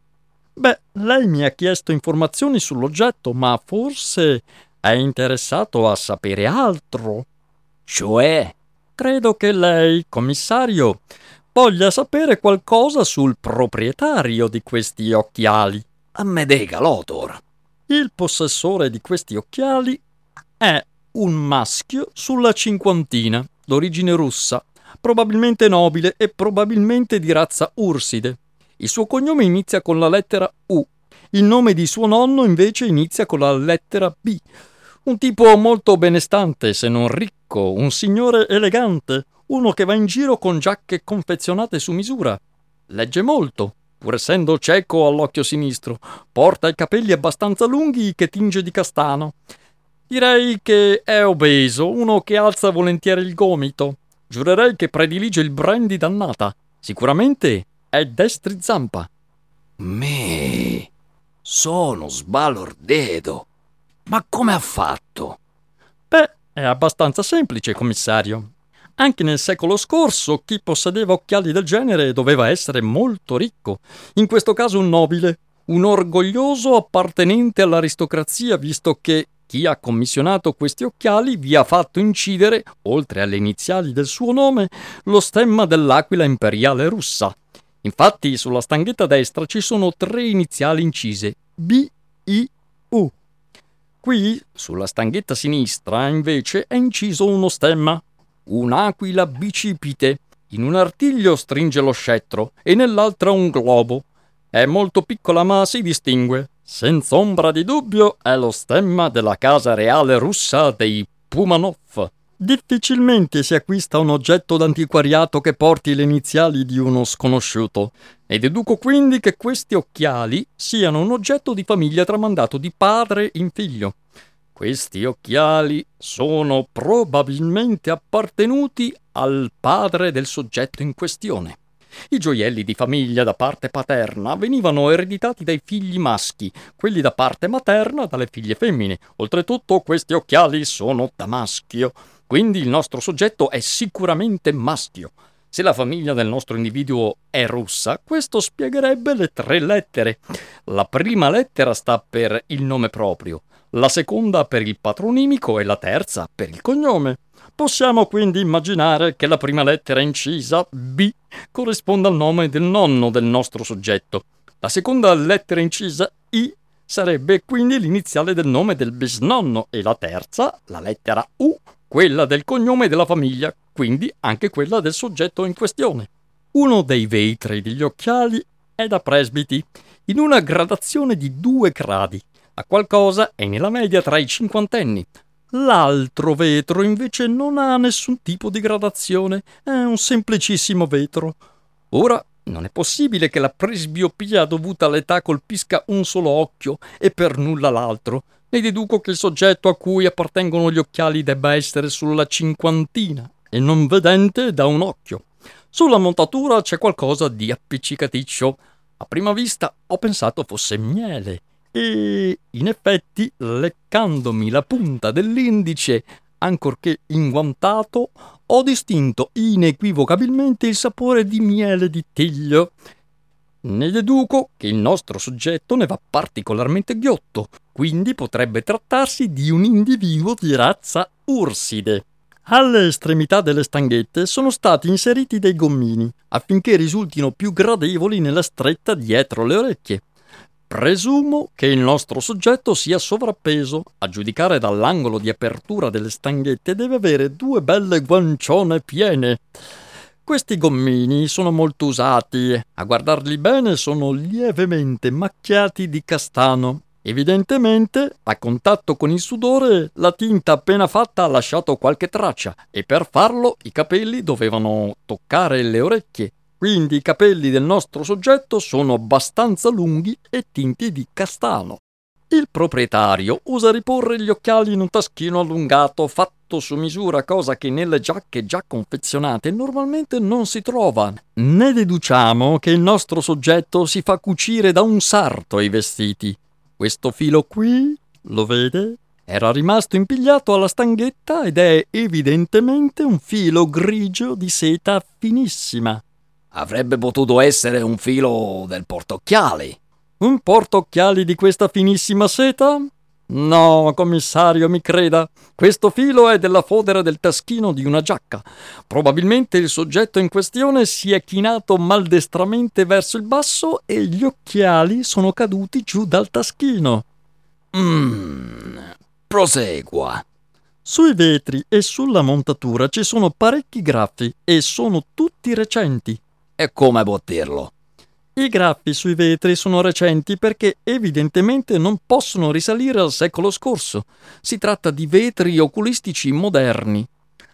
Beh, lei mi ha chiesto informazioni sull'oggetto, ma forse è interessato a sapere altro. Cioè? Credo che lei, commissario, voglia sapere qualcosa sul proprietario di questi occhiali. A me dega, Lotor. Il possessore di questi occhiali è un maschio sulla cinquantina, d'origine russa, probabilmente nobile e probabilmente di razza urside. Il suo cognome inizia con la lettera U. Il nome di suo nonno invece inizia con la lettera B. Un tipo molto benestante, se non ricco, un signore elegante, uno che va in giro con giacche confezionate su misura. Legge molto, pur essendo cieco all'occhio sinistro. Porta i capelli abbastanza lunghi che tinge di castano. Direi che è obeso, uno che alza volentieri il gomito. Giurerei che predilige il brandy dannata. Sicuramente è destri zampa. Me, sono sbalordeto. Ma come ha fatto? Beh, è abbastanza semplice, commissario. Anche nel secolo scorso chi possedeva occhiali del genere doveva essere molto ricco, in questo caso un nobile, un orgoglioso appartenente all'aristocrazia, visto che chi ha commissionato questi occhiali vi ha fatto incidere, oltre alle iniziali del suo nome, lo stemma dell'aquila imperiale russa. Infatti sulla stanghetta destra ci sono tre iniziali incise, B, I, U. Qui, sulla stanghetta sinistra, invece, è inciso uno stemma, un'aquila bicipite. In un artiglio stringe lo scettro e nell'altra un globo. È molto piccola ma si distingue. Senza ombra di dubbio è lo stemma della casa reale russa dei Pumanov. Difficilmente si acquista un oggetto d'antiquariato che porti le iniziali di uno sconosciuto, e deduco quindi che questi occhiali siano un oggetto di famiglia tramandato di padre in figlio. Questi occhiali sono probabilmente appartenuti al padre del soggetto in questione. I gioielli di famiglia da parte paterna venivano ereditati dai figli maschi, quelli da parte materna dalle figlie femmine. Oltretutto questi occhiali sono da maschio, quindi il nostro soggetto è sicuramente maschio. Se la famiglia del nostro individuo è russa, questo spiegherebbe le tre lettere. La prima lettera sta per il nome proprio, la seconda per il patronimico e la terza per il cognome. Possiamo quindi immaginare che la prima lettera incisa, B, corrisponda al nome del nonno del nostro soggetto. La seconda lettera incisa, I, sarebbe quindi l'iniziale del nome del bisnonno e la terza, la lettera U, quella del cognome della famiglia, quindi anche quella del soggetto in questione. Uno dei vetri degli occhiali è da presbiti, in una gradazione di due gradi. La qualcosa è nella media tra i cinquantenni. L'altro vetro invece non ha nessun tipo di gradazione, è un semplicissimo vetro. Ora non è possibile che la presbiopia dovuta all'età colpisca un solo occhio e per nulla l'altro ne deduco che il soggetto a cui appartengono gli occhiali debba essere sulla cinquantina e non vedente da un occhio. Sulla montatura c'è qualcosa di appiccicaticcio. A prima vista ho pensato fosse miele e in effetti, leccandomi la punta dell'indice, ancorché inguantato, ho distinto inequivocabilmente il sapore di miele di tiglio. Ne deduco che il nostro soggetto ne va particolarmente ghiotto, quindi potrebbe trattarsi di un individuo di razza urside. Alle estremità delle stanghette sono stati inseriti dei gommini affinché risultino più gradevoli nella stretta dietro le orecchie. Presumo che il nostro soggetto sia sovrappeso. A giudicare dall'angolo di apertura delle stanghette deve avere due belle guancione piene. Questi gommini sono molto usati, a guardarli bene sono lievemente macchiati di castano. Evidentemente, a contatto con il sudore, la tinta appena fatta ha lasciato qualche traccia e per farlo i capelli dovevano toccare le orecchie. Quindi i capelli del nostro soggetto sono abbastanza lunghi e tinti di castano. Il proprietario usa riporre gli occhiali in un taschino allungato fatto su misura, cosa che nelle giacche già confezionate normalmente non si trova. Ne deduciamo che il nostro soggetto si fa cucire da un sarto i vestiti. Questo filo qui, lo vede? Era rimasto impigliato alla stanghetta ed è evidentemente un filo grigio di seta finissima. Avrebbe potuto essere un filo del portocchiali. Un portocchiali di questa finissima seta? No, commissario, mi creda. Questo filo è della fodera del taschino di una giacca. Probabilmente il soggetto in questione si è chinato maldestramente verso il basso e gli occhiali sono caduti giù dal taschino. Mmm. Prosegua. Sui vetri e sulla montatura ci sono parecchi graffi e sono tutti recenti. E come può dirlo? I graffi sui vetri sono recenti perché evidentemente non possono risalire al secolo scorso. Si tratta di vetri oculistici moderni.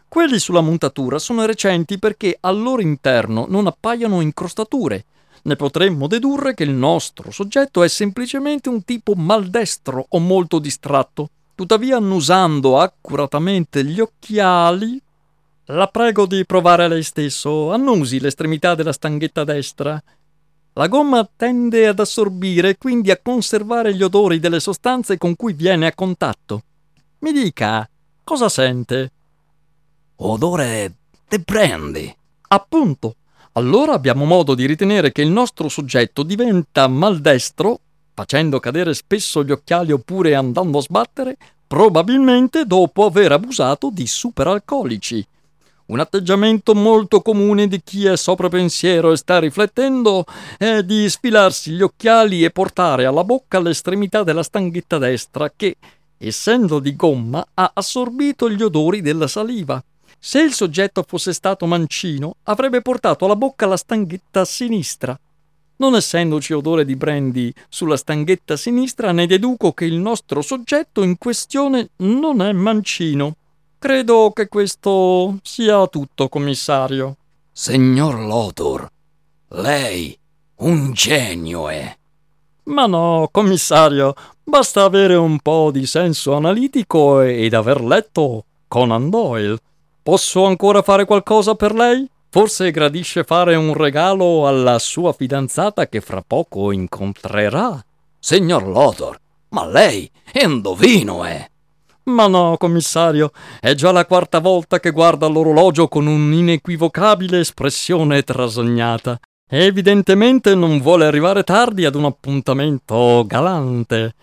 Quelli sulla montatura sono recenti perché al loro interno non appaiono incrostature. Ne potremmo dedurre che il nostro soggetto è semplicemente un tipo maldestro o molto distratto. Tuttavia, annusando accuratamente gli occhiali, la prego di provare lei stesso. Annusi l'estremità della stanghetta destra la gomma tende ad assorbire e quindi a conservare gli odori delle sostanze con cui viene a contatto. Mi dica, cosa sente? Odore di brandy. Appunto. Allora abbiamo modo di ritenere che il nostro soggetto diventa maldestro, facendo cadere spesso gli occhiali oppure andando a sbattere, probabilmente dopo aver abusato di superalcolici. Un atteggiamento molto comune di chi è sopra pensiero e sta riflettendo è di sfilarsi gli occhiali e portare alla bocca l'estremità della stanghetta destra che, essendo di gomma, ha assorbito gli odori della saliva. Se il soggetto fosse stato mancino, avrebbe portato alla bocca la stanghetta sinistra. Non essendoci odore di brandy sulla stanghetta sinistra, ne deduco che il nostro soggetto in questione non è mancino. Credo che questo sia tutto, commissario. Signor Lothar, lei un genio è. Ma no, commissario, basta avere un po' di senso analitico ed aver letto Conan Doyle. Posso ancora fare qualcosa per lei? Forse gradisce fare un regalo alla sua fidanzata che fra poco incontrerà. Signor Lothar, ma lei è un dovino, eh? Ma no, commissario, è già la quarta volta che guarda l'orologio con un'inequivocabile espressione trasognata. Evidentemente non vuole arrivare tardi ad un appuntamento galante.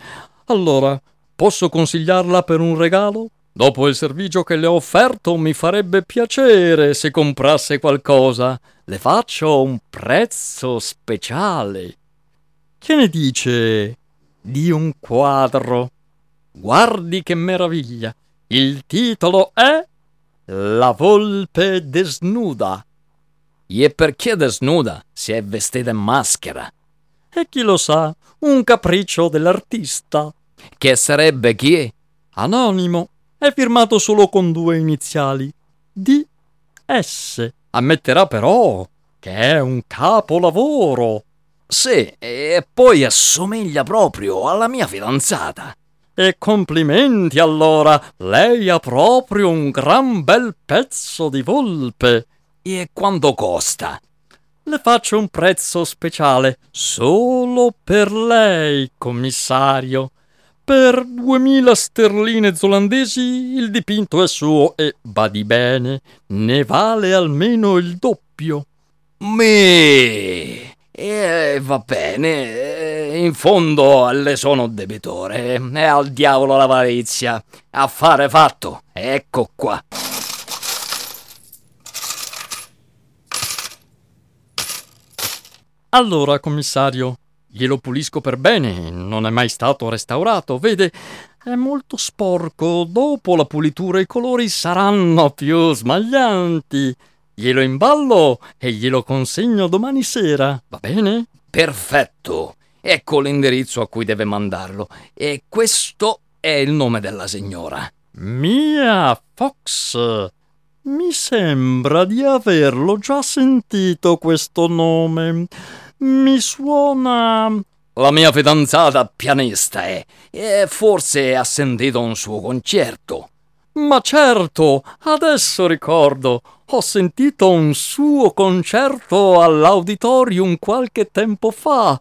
Allora, posso consigliarla per un regalo? Dopo il servigio che le ho offerto, mi farebbe piacere se comprasse qualcosa. Le faccio un prezzo speciale. Che ne dice di un quadro? Guardi che meraviglia. Il titolo è La volpe desnuda. E perché desnuda? Si è vestita in maschera. E chi lo sa, un capriccio dell'artista. Che sarebbe chi? Anonimo. È firmato solo con due iniziali. D.S. Ammetterà però che è un capolavoro. Sì, e poi assomiglia proprio alla mia fidanzata. E complimenti allora, lei ha proprio un gran bel pezzo di volpe. E quanto costa? Le faccio un prezzo speciale solo per lei, commissario. Per duemila sterline zolandesi il dipinto è suo e, badi bene, ne vale almeno il doppio. Mi! E va bene, in fondo le sono debitore. E al diavolo l'avarizia. Affare fatto, ecco qua. Allora, commissario, glielo pulisco per bene, non è mai stato restaurato, vede, è molto sporco, dopo la pulitura i colori saranno più smaglianti. Glielo imballo e glielo consegno domani sera, va bene? Perfetto. Ecco l'indirizzo a cui deve mandarlo. E questo è il nome della signora. Mia Fox. Mi sembra di averlo già sentito questo nome. Mi suona. La mia fidanzata pianista è. E forse ha sentito un suo concerto. Ma certo, adesso ricordo. Ho sentito un suo concerto all'auditorium qualche tempo fa.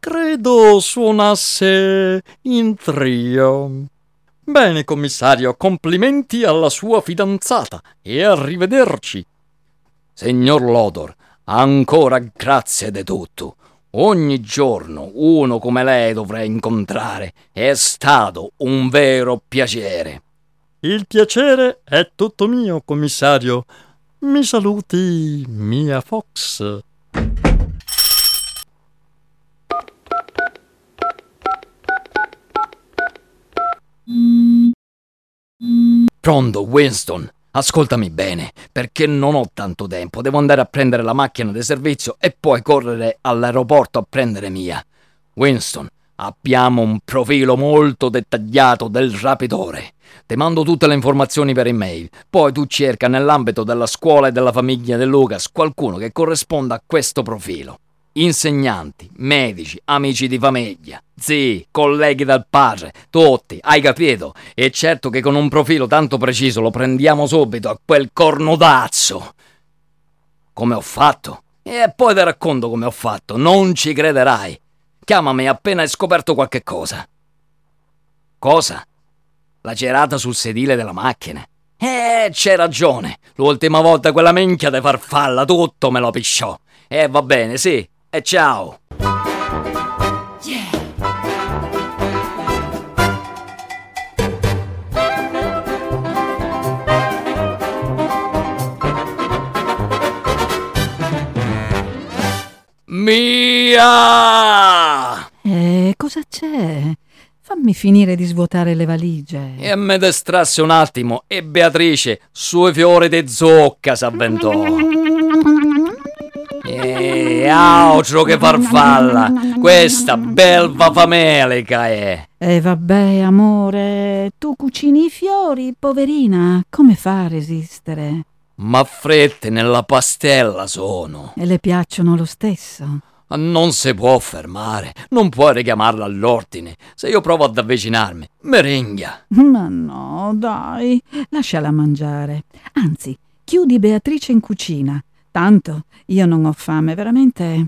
Credo suonasse in trio. Bene, commissario, complimenti alla sua fidanzata e arrivederci. Signor Lodor, ancora grazie di tutto. Ogni giorno uno come lei dovrei incontrare. È stato un vero piacere. Il piacere è tutto mio, commissario. Mi saluti, Mia Fox. Pronto, Winston. Ascoltami bene, perché non ho tanto tempo. Devo andare a prendere la macchina di servizio e poi correre all'aeroporto a prendere mia. Winston, abbiamo un profilo molto dettagliato del rapitore. Ti mando tutte le informazioni per email. Poi tu cerca nell'ambito della scuola e della famiglia di Lucas qualcuno che corrisponda a questo profilo. Insegnanti, medici, amici di famiglia, zii, colleghi del padre, tutti, hai capito? E certo che con un profilo tanto preciso lo prendiamo subito a quel cornodazzo. Come ho fatto? E poi ti racconto come ho fatto, non ci crederai. Chiamami appena hai scoperto qualche cosa. Cosa? La cerata sul sedile della macchina. Eh, c'è ragione. L'ultima volta quella minchia di farfalla tutto me lo pisciò. E eh, va bene, sì, e ciao! Mia! Eh, cosa c'è? Fammi finire di svuotare le valigie. E me distrasse un attimo e Beatrice, sui fiori di zucca, s'avventò. E altro che farfalla! Questa belva famelica è! E vabbè, amore, tu cucini i fiori, poverina, come fa a resistere? Ma frette nella pastella sono! E le piacciono lo stesso? Non si può fermare, non puoi richiamarla all'ordine. Se io provo ad avvicinarmi, merenghia. Ma no, dai, lasciala mangiare. Anzi, chiudi Beatrice in cucina. Tanto io non ho fame, veramente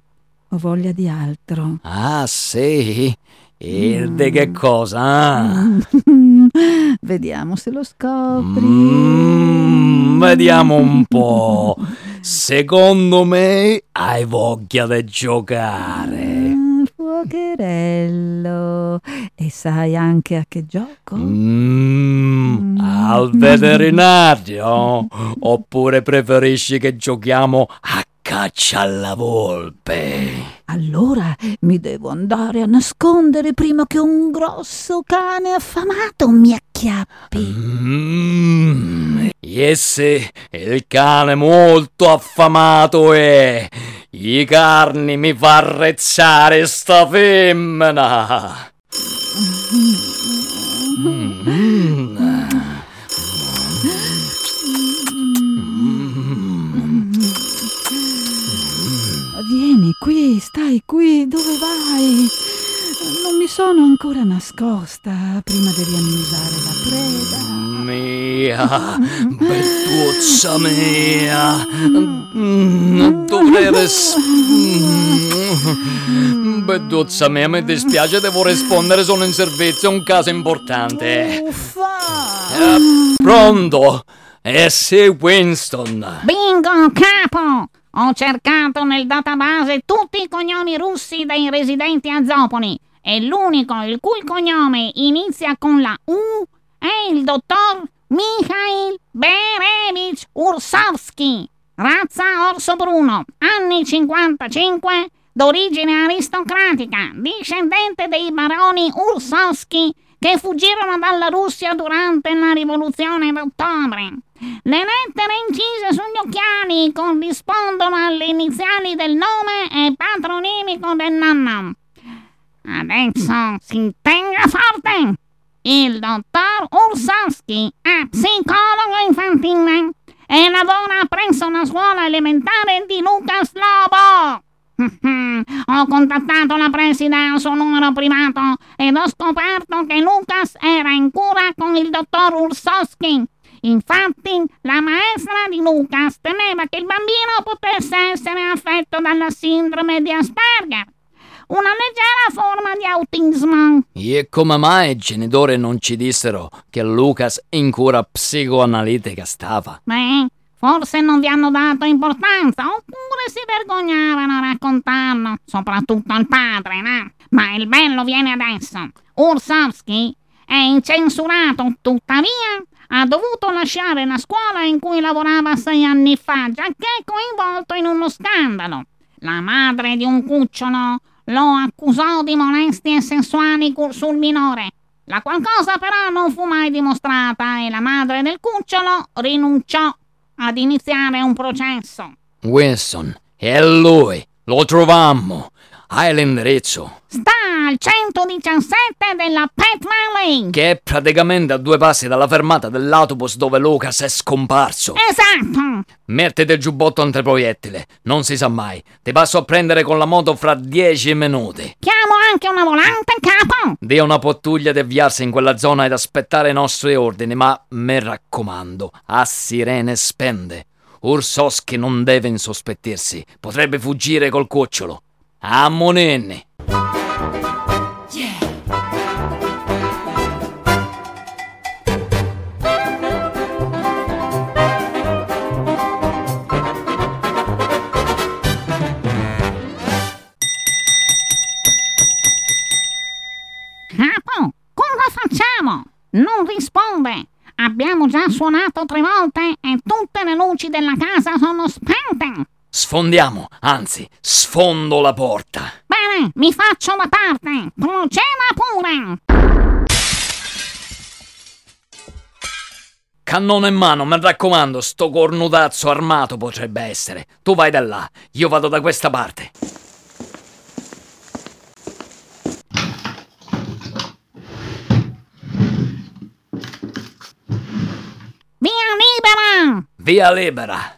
ho voglia di altro. Ah, sì? E di che cosa? ah? *laughs* Vediamo se lo scopri. Mm, vediamo un po'. *laughs* Secondo me hai voglia di giocare. Ah, fuocherello. E sai anche a che gioco? Mm, al veterinario? Oppure preferisci che giochiamo a caccia alla volpe? Allora mi devo andare a nascondere prima che un grosso cane affamato mi acchiappi. Mm, e se il cane molto affamato è, i carni mi fa rezzare sta femmina. Mm. Vieni qui, stai qui, dove vai? Non mi sono ancora nascosta, prima devi annusare la preda. Mia, bettuzza mia, Mm, dovrei res... Mm, Bettuzza mia, mi dispiace, devo rispondere, sono in servizio, è un caso importante. Uffa! Eh, pronto? E sei Winston. Bingo, capo! Ho cercato nel database tutti i cognomi russi dei residenti a Zopoli e l'unico il cui cognome inizia con la U è il dottor Mikhail Berevich Ursovsky, razza orso bruno, anni 55, d'origine aristocratica, discendente dei baroni Ursovsky che fuggirono dalla Russia durante la rivoluzione d'ottobre. Le lettere incise sugli occhiali corrispondono alle iniziali del nome e patronimico del nonno. Adesso si tenga forte! Il dottor Ursowski è psicologo infantile e lavora presso la scuola elementare di Lucas Lobo. Ho contattato la preside al suo numero privato ed ho scoperto che Lucas era in cura con il dottor Ursowski. Infatti, la maestra di Lucas temeva che il bambino potesse essere affetto dalla sindrome di Asperger, una leggera forma di autismo. E come mai i genitori non ci dissero che Lucas in cura psicoanalitica stava? Beh, forse non vi hanno dato importanza, oppure si vergognavano a raccontarlo, soprattutto il padre, no? Ma il bello viene adesso. Ursovsky è incensurato, tuttavia ha dovuto lasciare la scuola in cui lavorava sei anni fa, giacché coinvolto in uno scandalo. La madre di un cucciolo lo accusò di molestie sessuali sul minore. La qualcosa però non fu mai dimostrata e la madre del cucciolo rinunciò ad iniziare un processo. Winston, è lui, lo trovammo. Hai l'indirizzo. Sta al 117 della Pet Valley. Che è praticamente a due passi dalla fermata dell'autobus dove Lucas è scomparso. Esatto. Mettiti il giubbotto antiproiettile, non si sa mai. Ti passo a prendere con la moto fra dieci minuti. Chiamo anche una volante, capo. Dia una pattuglia di avviarsi in quella zona ed aspettare i nostri ordini, ma mi raccomando, a sirene spende. Ursoschi non deve insospettirsi, potrebbe fuggire col cucciolo. A. Non risponde. Abbiamo già suonato tre volte e tutte le luci della casa sono spente. Sfondiamo, anzi, sfondo la porta. Bene, mi faccio da parte. Proceda pure. Cannone in mano, mi raccomando, sto cornutazzo armato potrebbe essere. Tu vai da là, io vado da questa parte. Mm. Via libera.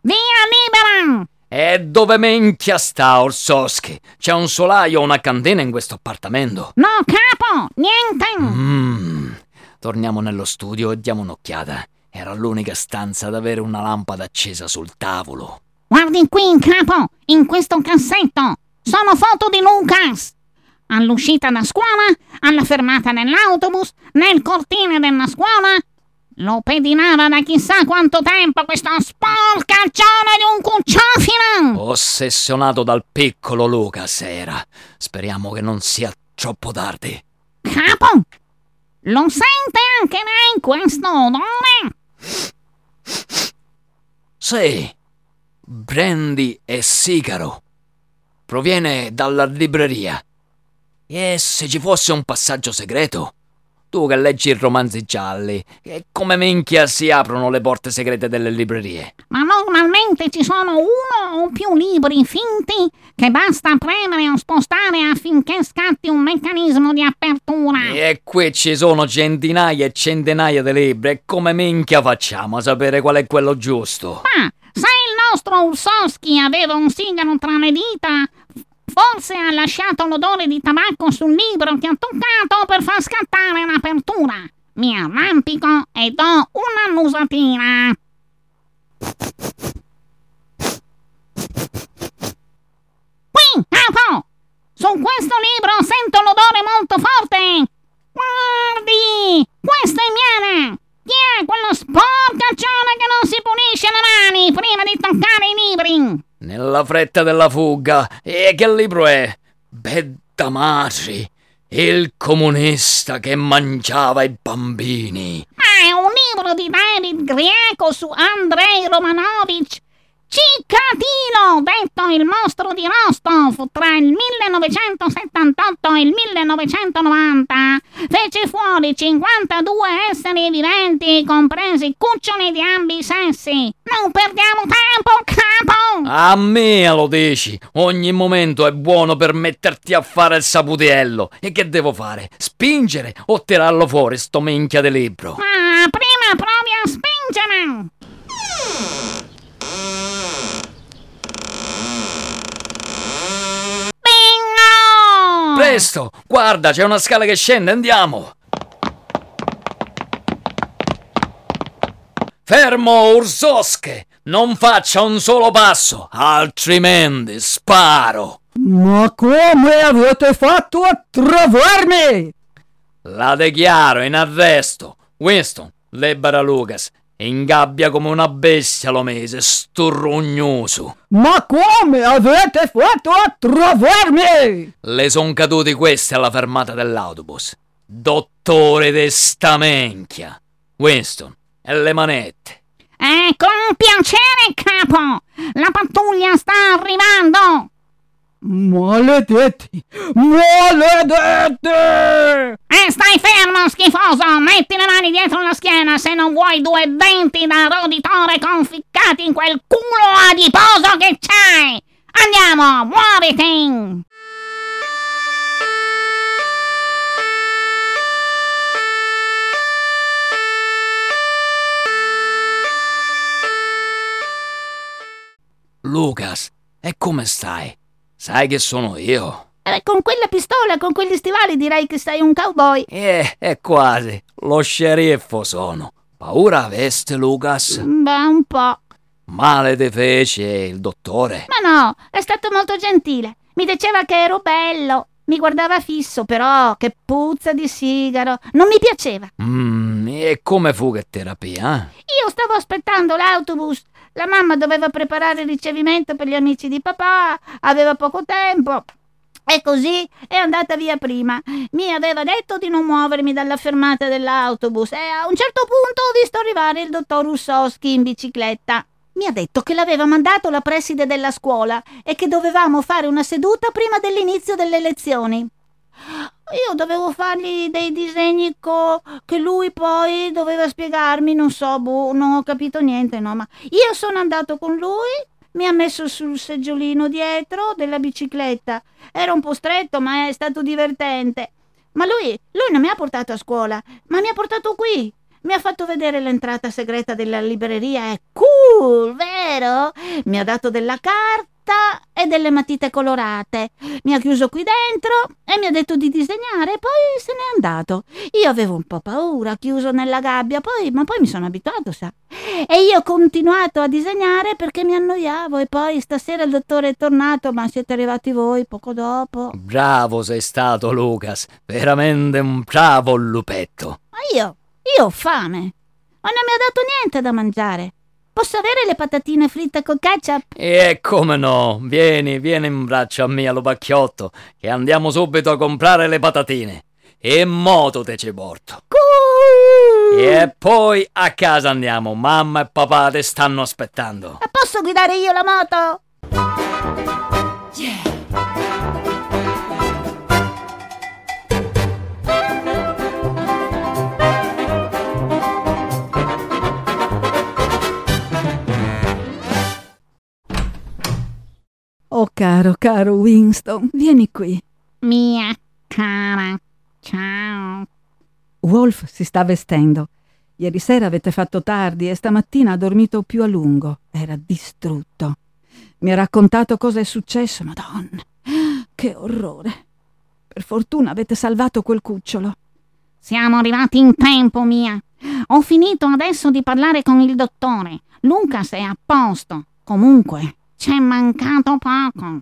Via libera! E dove menchia sta Orsoski? C'è un solaio o una candela in questo appartamento? No, capo, niente! Mm. Torniamo nello studio e diamo un'occhiata. Era l'unica stanza ad avere una lampada accesa sul tavolo. Guardi qui, capo, in questo cassetto! Sono foto di Lucas! All'uscita da scuola, alla fermata dell'autobus, nel cortile della scuola. Lo pedinava da chissà quanto tempo questo sporcaccione di un cucciofino! Ossessionato dal piccolo Lucas era. Speriamo che non sia troppo tardi. Capo, lo sente anche lei questo odore? Sì, brandy e sigaro. Proviene dalla libreria. E se ci fosse un passaggio segreto? Tu che leggi i romanzi gialli, e come minchia si aprono le porte segrete delle librerie? Ma normalmente ci sono uno o più libri finti che basta premere o spostare affinché scatti un meccanismo di apertura. E qui ci sono centinaia e centinaia di libri, e come minchia facciamo a sapere qual è quello giusto? Ma se il nostro Ursoschi aveva un sigaro tra le dita, forse ha lasciato l'odore di tabacco sul libro che ha toccato per far scattare l'apertura. Mi arrampico e do un'annusatina. Qui, capo! Su questo libro sento l'odore molto forte! Guardi! Questo è miele! Chi è quello sporcaccione che non si pulisce le mani prima di toccare i libri? Nella fretta della fuga. E che libro è? Beddamatri, il comunista che mangiava i bambini. Ma è un libro di David Grieco su Andrei Romanovich. Ciccatino, detto il mostro di Rostov, tra il 1978 e il 1990, fece fuori 52 esseri viventi, compresi cuccioli di ambi sessi. Non perdiamo tempo, capo! A me lo dici, ogni momento è buono per metterti a fare il saputiello. E che devo fare? Spingere o tirarlo fuori sto minchia di libro? Ma prima provi a spingere! Presto! Guarda, c'è una scala che scende, andiamo! Fermo, Ursosche! Non faccia un solo passo, altrimenti sparo! Ma come avete fatto a trovarmi? La dichiaro in arresto. Winston, libera Lucas. In gabbia come una bestia lo mese, sturrugnoso. Ma come avete fatto a trovarmi? Le son caduti questi alla fermata dell'autobus. Dottore de stamenchia. Winston, e le manette. Eh, con piacere, capo! La pattuglia sta arrivando! Maledetti! Maledetti! E stai fermo, schifoso! Metti le mani dietro la schiena se non vuoi due denti da roditore conficcati in quel culo adiposo che c'hai! Andiamo, muoviti! Lucas, e come stai? Sai che sono io? Eh, con quella pistola, con quegli stivali direi che sei un cowboy. Eh, è quasi. Lo sceriffo sono. Paura aveste, Lucas? Beh, un po'. Male te fece il dottore? Ma no, è stato molto gentile. Mi diceva che ero bello. Mi guardava fisso, però che puzza di sigaro. Non mi piaceva. Mmm, e come fu che terapia? Io stavo aspettando l'autobus. La mamma doveva preparare il ricevimento per gli amici di papà, aveva poco tempo. E così è andata via prima. Mi aveva detto di non muovermi dalla fermata dell'autobus e a un certo punto ho visto arrivare il dottor Russowski in bicicletta. Mi ha detto che l'aveva mandato la preside della scuola e che dovevamo fare una seduta prima dell'inizio delle lezioni. Io dovevo fargli dei disegni co- che lui poi doveva spiegarmi, non so, boh, non ho capito niente, no, ma io sono andato con lui, mi ha messo sul seggiolino dietro della bicicletta. Era un po' stretto, ma è stato divertente. Ma lui, lui non mi ha portato a scuola, ma mi ha portato qui. Mi ha fatto vedere l'entrata segreta della libreria, è cool, vero? Mi ha dato della carta carta e delle matite colorate. Mi ha chiuso qui dentro e mi ha detto di disegnare e poi se n'è andato. Io avevo un po' paura, chiuso nella gabbia, poi, ma poi mi sono abituato, sa. E io ho continuato a disegnare perché mi annoiavo e poi stasera il dottore è tornato, ma siete arrivati voi poco dopo. Bravo sei stato, Lucas. Veramente un bravo lupetto. Ma io, io ho fame. Ma non mi ha dato niente da mangiare. Posso avere le patatine fritte con ketchup? E come no, vieni, vieni in braccio a me allo pacchiotto, che andiamo subito a comprare le patatine. E moto te ci porto. Cuuu! E poi a casa andiamo, mamma e papà ti stanno aspettando. Ma posso guidare io la moto? Oh caro, caro Winston, vieni qui. Mia cara, ciao. Wolf si sta vestendo. Ieri sera avete fatto tardi e stamattina ha dormito più a lungo. Era distrutto. Mi ha raccontato cosa è successo, madonna. Che orrore. Per fortuna avete salvato quel cucciolo. Siamo arrivati in tempo, Mia. Ho finito adesso di parlare con il dottore. Lucas è a posto. Comunque, c'è mancato poco.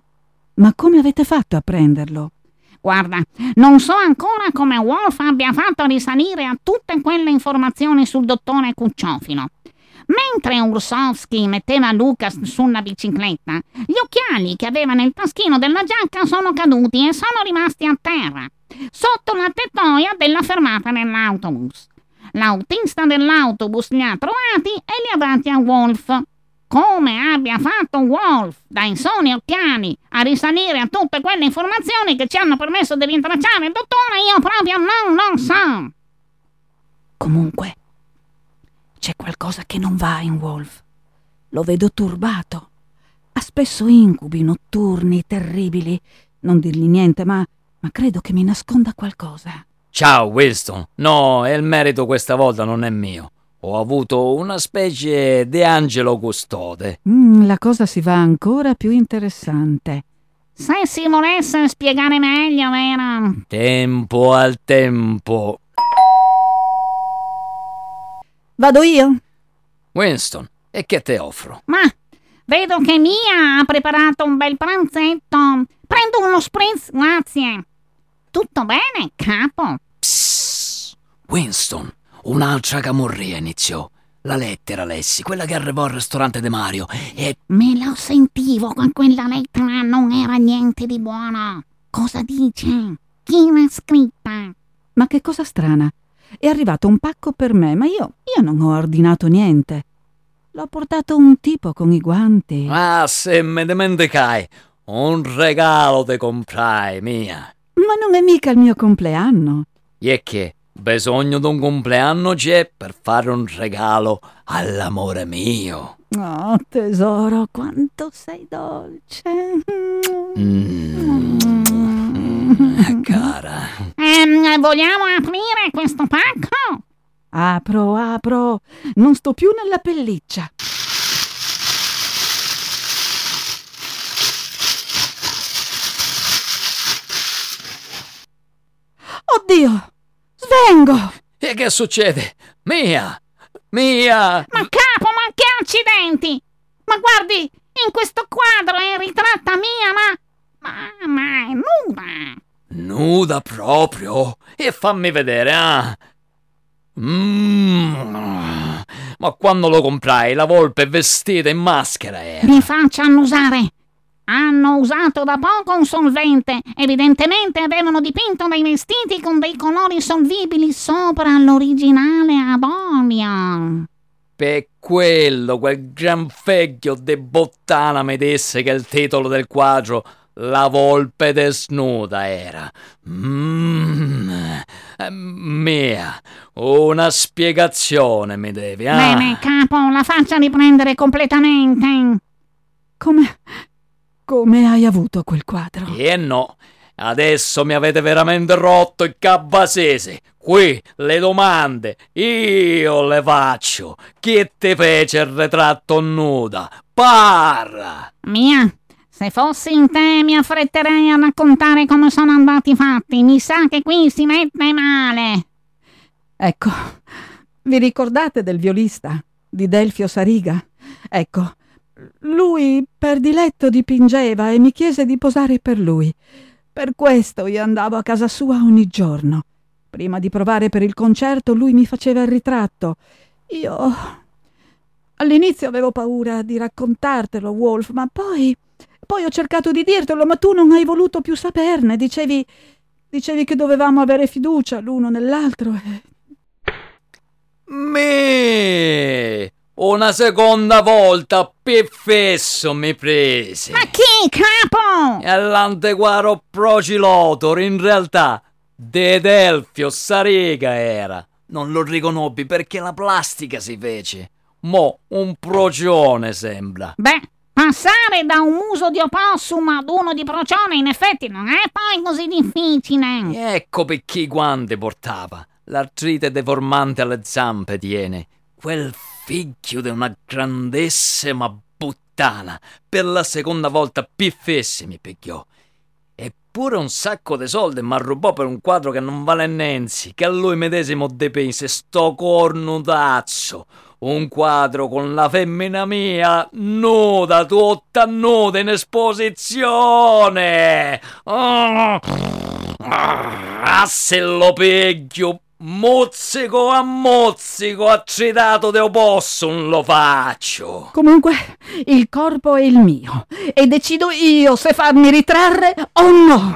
Ma come avete fatto a prenderlo? Guarda, non so ancora come Wolf abbia fatto risalire a tutte quelle informazioni sul dottore Cucciofino. Mentre Ursovsky metteva Lucas sulla bicicletta, gli occhiali che aveva nel taschino della giacca sono caduti e sono rimasti a terra, sotto la tettoia della fermata dell'autobus. L'autista dell'autobus li ha trovati e li ha dati a Wolf. Come abbia fatto Wolf dai soli occhiali a risalire a tutte quelle informazioni che ci hanno permesso di rintracciare il dottore, io proprio non lo so. Comunque, c'è qualcosa che non va in Wolf. Lo vedo turbato. Ha spesso incubi notturni terribili. Non dirgli niente, ma, ma credo che mi nasconda qualcosa. Ciao, Winston. No, il merito questa volta non è mio. Ho avuto una specie di angelo custode. Mm, la cosa si va ancora più interessante. Se si volesse spiegare meglio, vero? Tempo al tempo. Vado io? Winston, e che te offro? Ma vedo che Mia ha preparato un bel pranzetto. Prendo uno spritz, grazie. Tutto bene, capo? Psst. Winston, un'altra camorria iniziò. La lettera, Lessi, quella che arrivò al ristorante di Mario. E Me lo sentivo con quella lettera, non era niente di buono. Cosa dice? Chi l'ha scritta? Ma che cosa strana. È arrivato un pacco per me, ma io, io non ho ordinato niente. L'ho portato un tipo con i guanti. Ah, se me dimenticai. Un regalo te comprai, mia. Ma non è mica il mio compleanno. E che? Bisogno di un compleanno c'è per fare un regalo all'amore mio. Oh, tesoro, quanto sei dolce. Mm, cara. Ehm, vogliamo aprire questo pacco? Apro, apro. Non sto più nella pelliccia. Oddio! Svengo! E che succede? Mia! Mia! Ma capo, ma che accidenti! Ma guardi, in questo quadro è ritratta mia, ma... Ma, ma è nuda! Nuda proprio? E fammi vedere, ah! Mm. Ma quando lo comprai, la volpe vestita in maschera era. Mi faccia annusare! Hanno usato da poco un solvente. Evidentemente avevano dipinto dei vestiti con dei colori solvibili sopra l'originale ad olio. Per quello, quel gran fecchio de bottana mi disse che il titolo del quadro La volpe desnuda era. Mmm. Mia, una spiegazione mi devi, ah? Bene, capo, la faccia riprendere completamente. Come. Come hai avuto quel quadro? E no, adesso mi avete veramente rotto il cabasese. Qui le domande io le faccio. Chi ti fece il ritratto nuda? Parla! Mia, Se fossi in te mi affretterei a raccontare come sono andati i fatti. Mi sa che qui si mette male. Ecco, vi ricordate del violista di Delfio Sariga? Ecco, lui per diletto dipingeva e mi chiese di posare per lui. Per questo io andavo a casa sua ogni giorno. Prima di provare per il concerto lui mi faceva il ritratto. Io all'inizio avevo paura di raccontartelo, Wolf, ma poi poi ho cercato di dirtelo, ma tu non hai voluto più saperne. Dicevi dicevi che dovevamo avere fiducia l'uno nell'altro e Me! Una seconda volta piffesso mi prese. Ma chi, capo? E l'antiquaro Procilotor, in realtà, De Delfio Sariga era. Non lo riconobbi perché la plastica si fece. Mo un procione sembra. Beh, passare da un muso di opossum ad uno di procione in effetti non è poi così difficile. Ecco perché i guanti portava. L'artrite deformante alle zampe tiene. Quel figlio di una grandissima puttana. Per la seconda volta piffesse mi picchiò. Eppure un sacco di soldi mi rubò per un quadro che non vale nenzi, che a lui medesimo dipinse sto cornutazzo. Un quadro con la femmina mia nuda, tutta nuda in esposizione. Ah, ah, se lo piglio Mozzico a mozzico, accedato de opossum lo faccio. Comunque, il corpo è il mio e decido io se farmi ritrarre o no.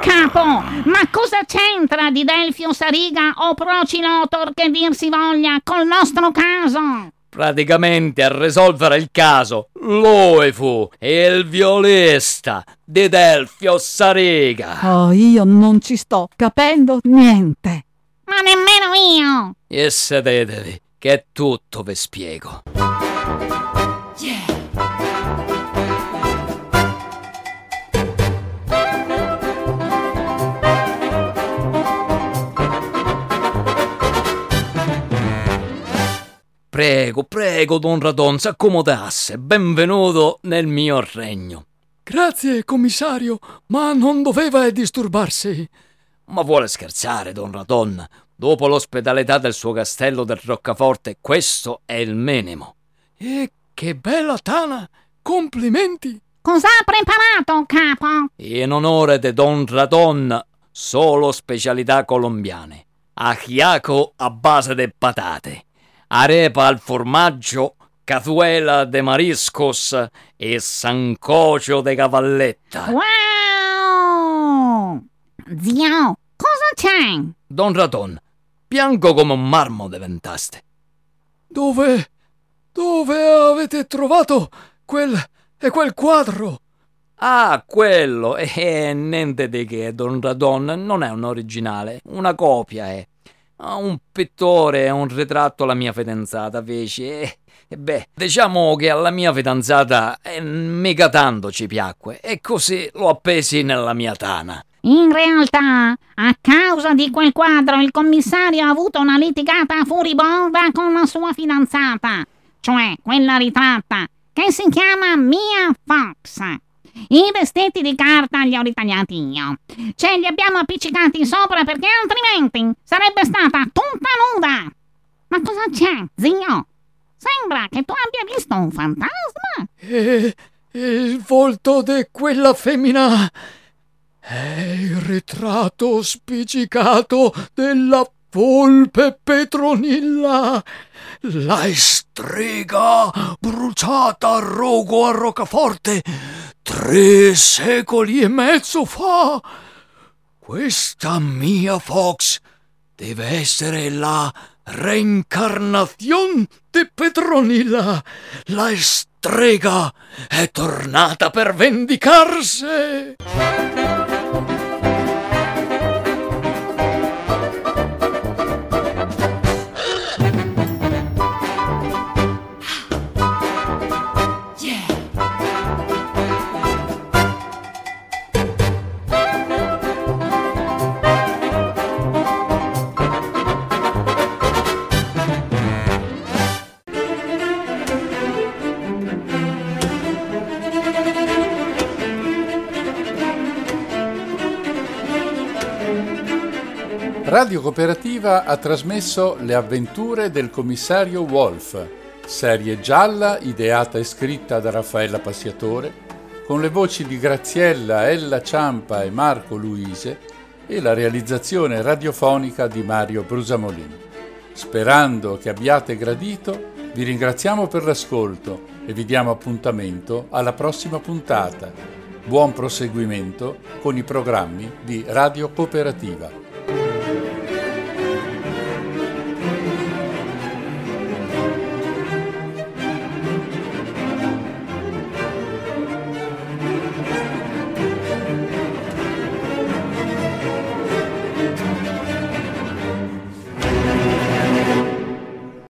Capo, ma cosa c'entra di Delfio Sariga o Procilotor che dir si voglia col nostro caso? Praticamente a risolvere il caso, lui fu il violista di Delfio Sariga. Oh, io non ci sto capendo niente. Ma nemmeno io. E sedetevi, che tutto vi spiego. Prego, prego, don Radon, s'accomodasse. Benvenuto nel mio regno. Grazie, commissario, ma non doveva disturbarsi. Ma vuole scherzare, don Radon? Dopo l'ospitalità del suo castello del Roccaforte, questo è il minimo. E che bella tana! Complimenti! Cosa ha preparato, capo? In onore di don Radon, solo specialità colombiane. Achiaco a base di patate arepa al formaggio, cazuela de mariscos e sancocio de cavalletta. Wow! Zio, cosa c'è? Don Raton, bianco come un marmo diventaste. Dove... dove avete trovato quel... e quel quadro? Ah, quello! Eh, niente di che, Don Radon, non è un originale, una copia è. Ah, un pittore e un ritratto alla mia fidanzata fece. E, e beh, diciamo che alla mia fidanzata eh, mica tanto ci piacque e così l'ho appesi nella mia tana. In realtà, a causa di quel quadro, il commissario ha avuto una litigata furibonda con la sua fidanzata, cioè quella ritratta, che si chiama Mia Fox. I vestiti di carta li ho ritagliati io. Ce li abbiamo appiccicati sopra perché altrimenti sarebbe stata tutta nuda. Ma cosa c'è, zio? Sembra che tu abbia visto un fantasma. E il volto di quella femmina è il ritratto spiccicato della volpe Petronilla. La strega bruciata a rogo a Roccaforte tre secoli e mezzo fa. Questa mia Fox deve essere la reincarnazione di Petronilla. La strega è tornata per vendicarsi. Radio Cooperativa ha trasmesso Le avventure del commissario Wolf, serie gialla ideata e scritta da Raffaella Passiatore, con le voci di Graziella, Ella Ciampa e Marco Luise e la realizzazione radiofonica di Mario Brusamolin. Sperando che abbiate gradito, vi ringraziamo per l'ascolto e vi diamo appuntamento alla prossima puntata. Buon proseguimento con i programmi di Radio Cooperativa.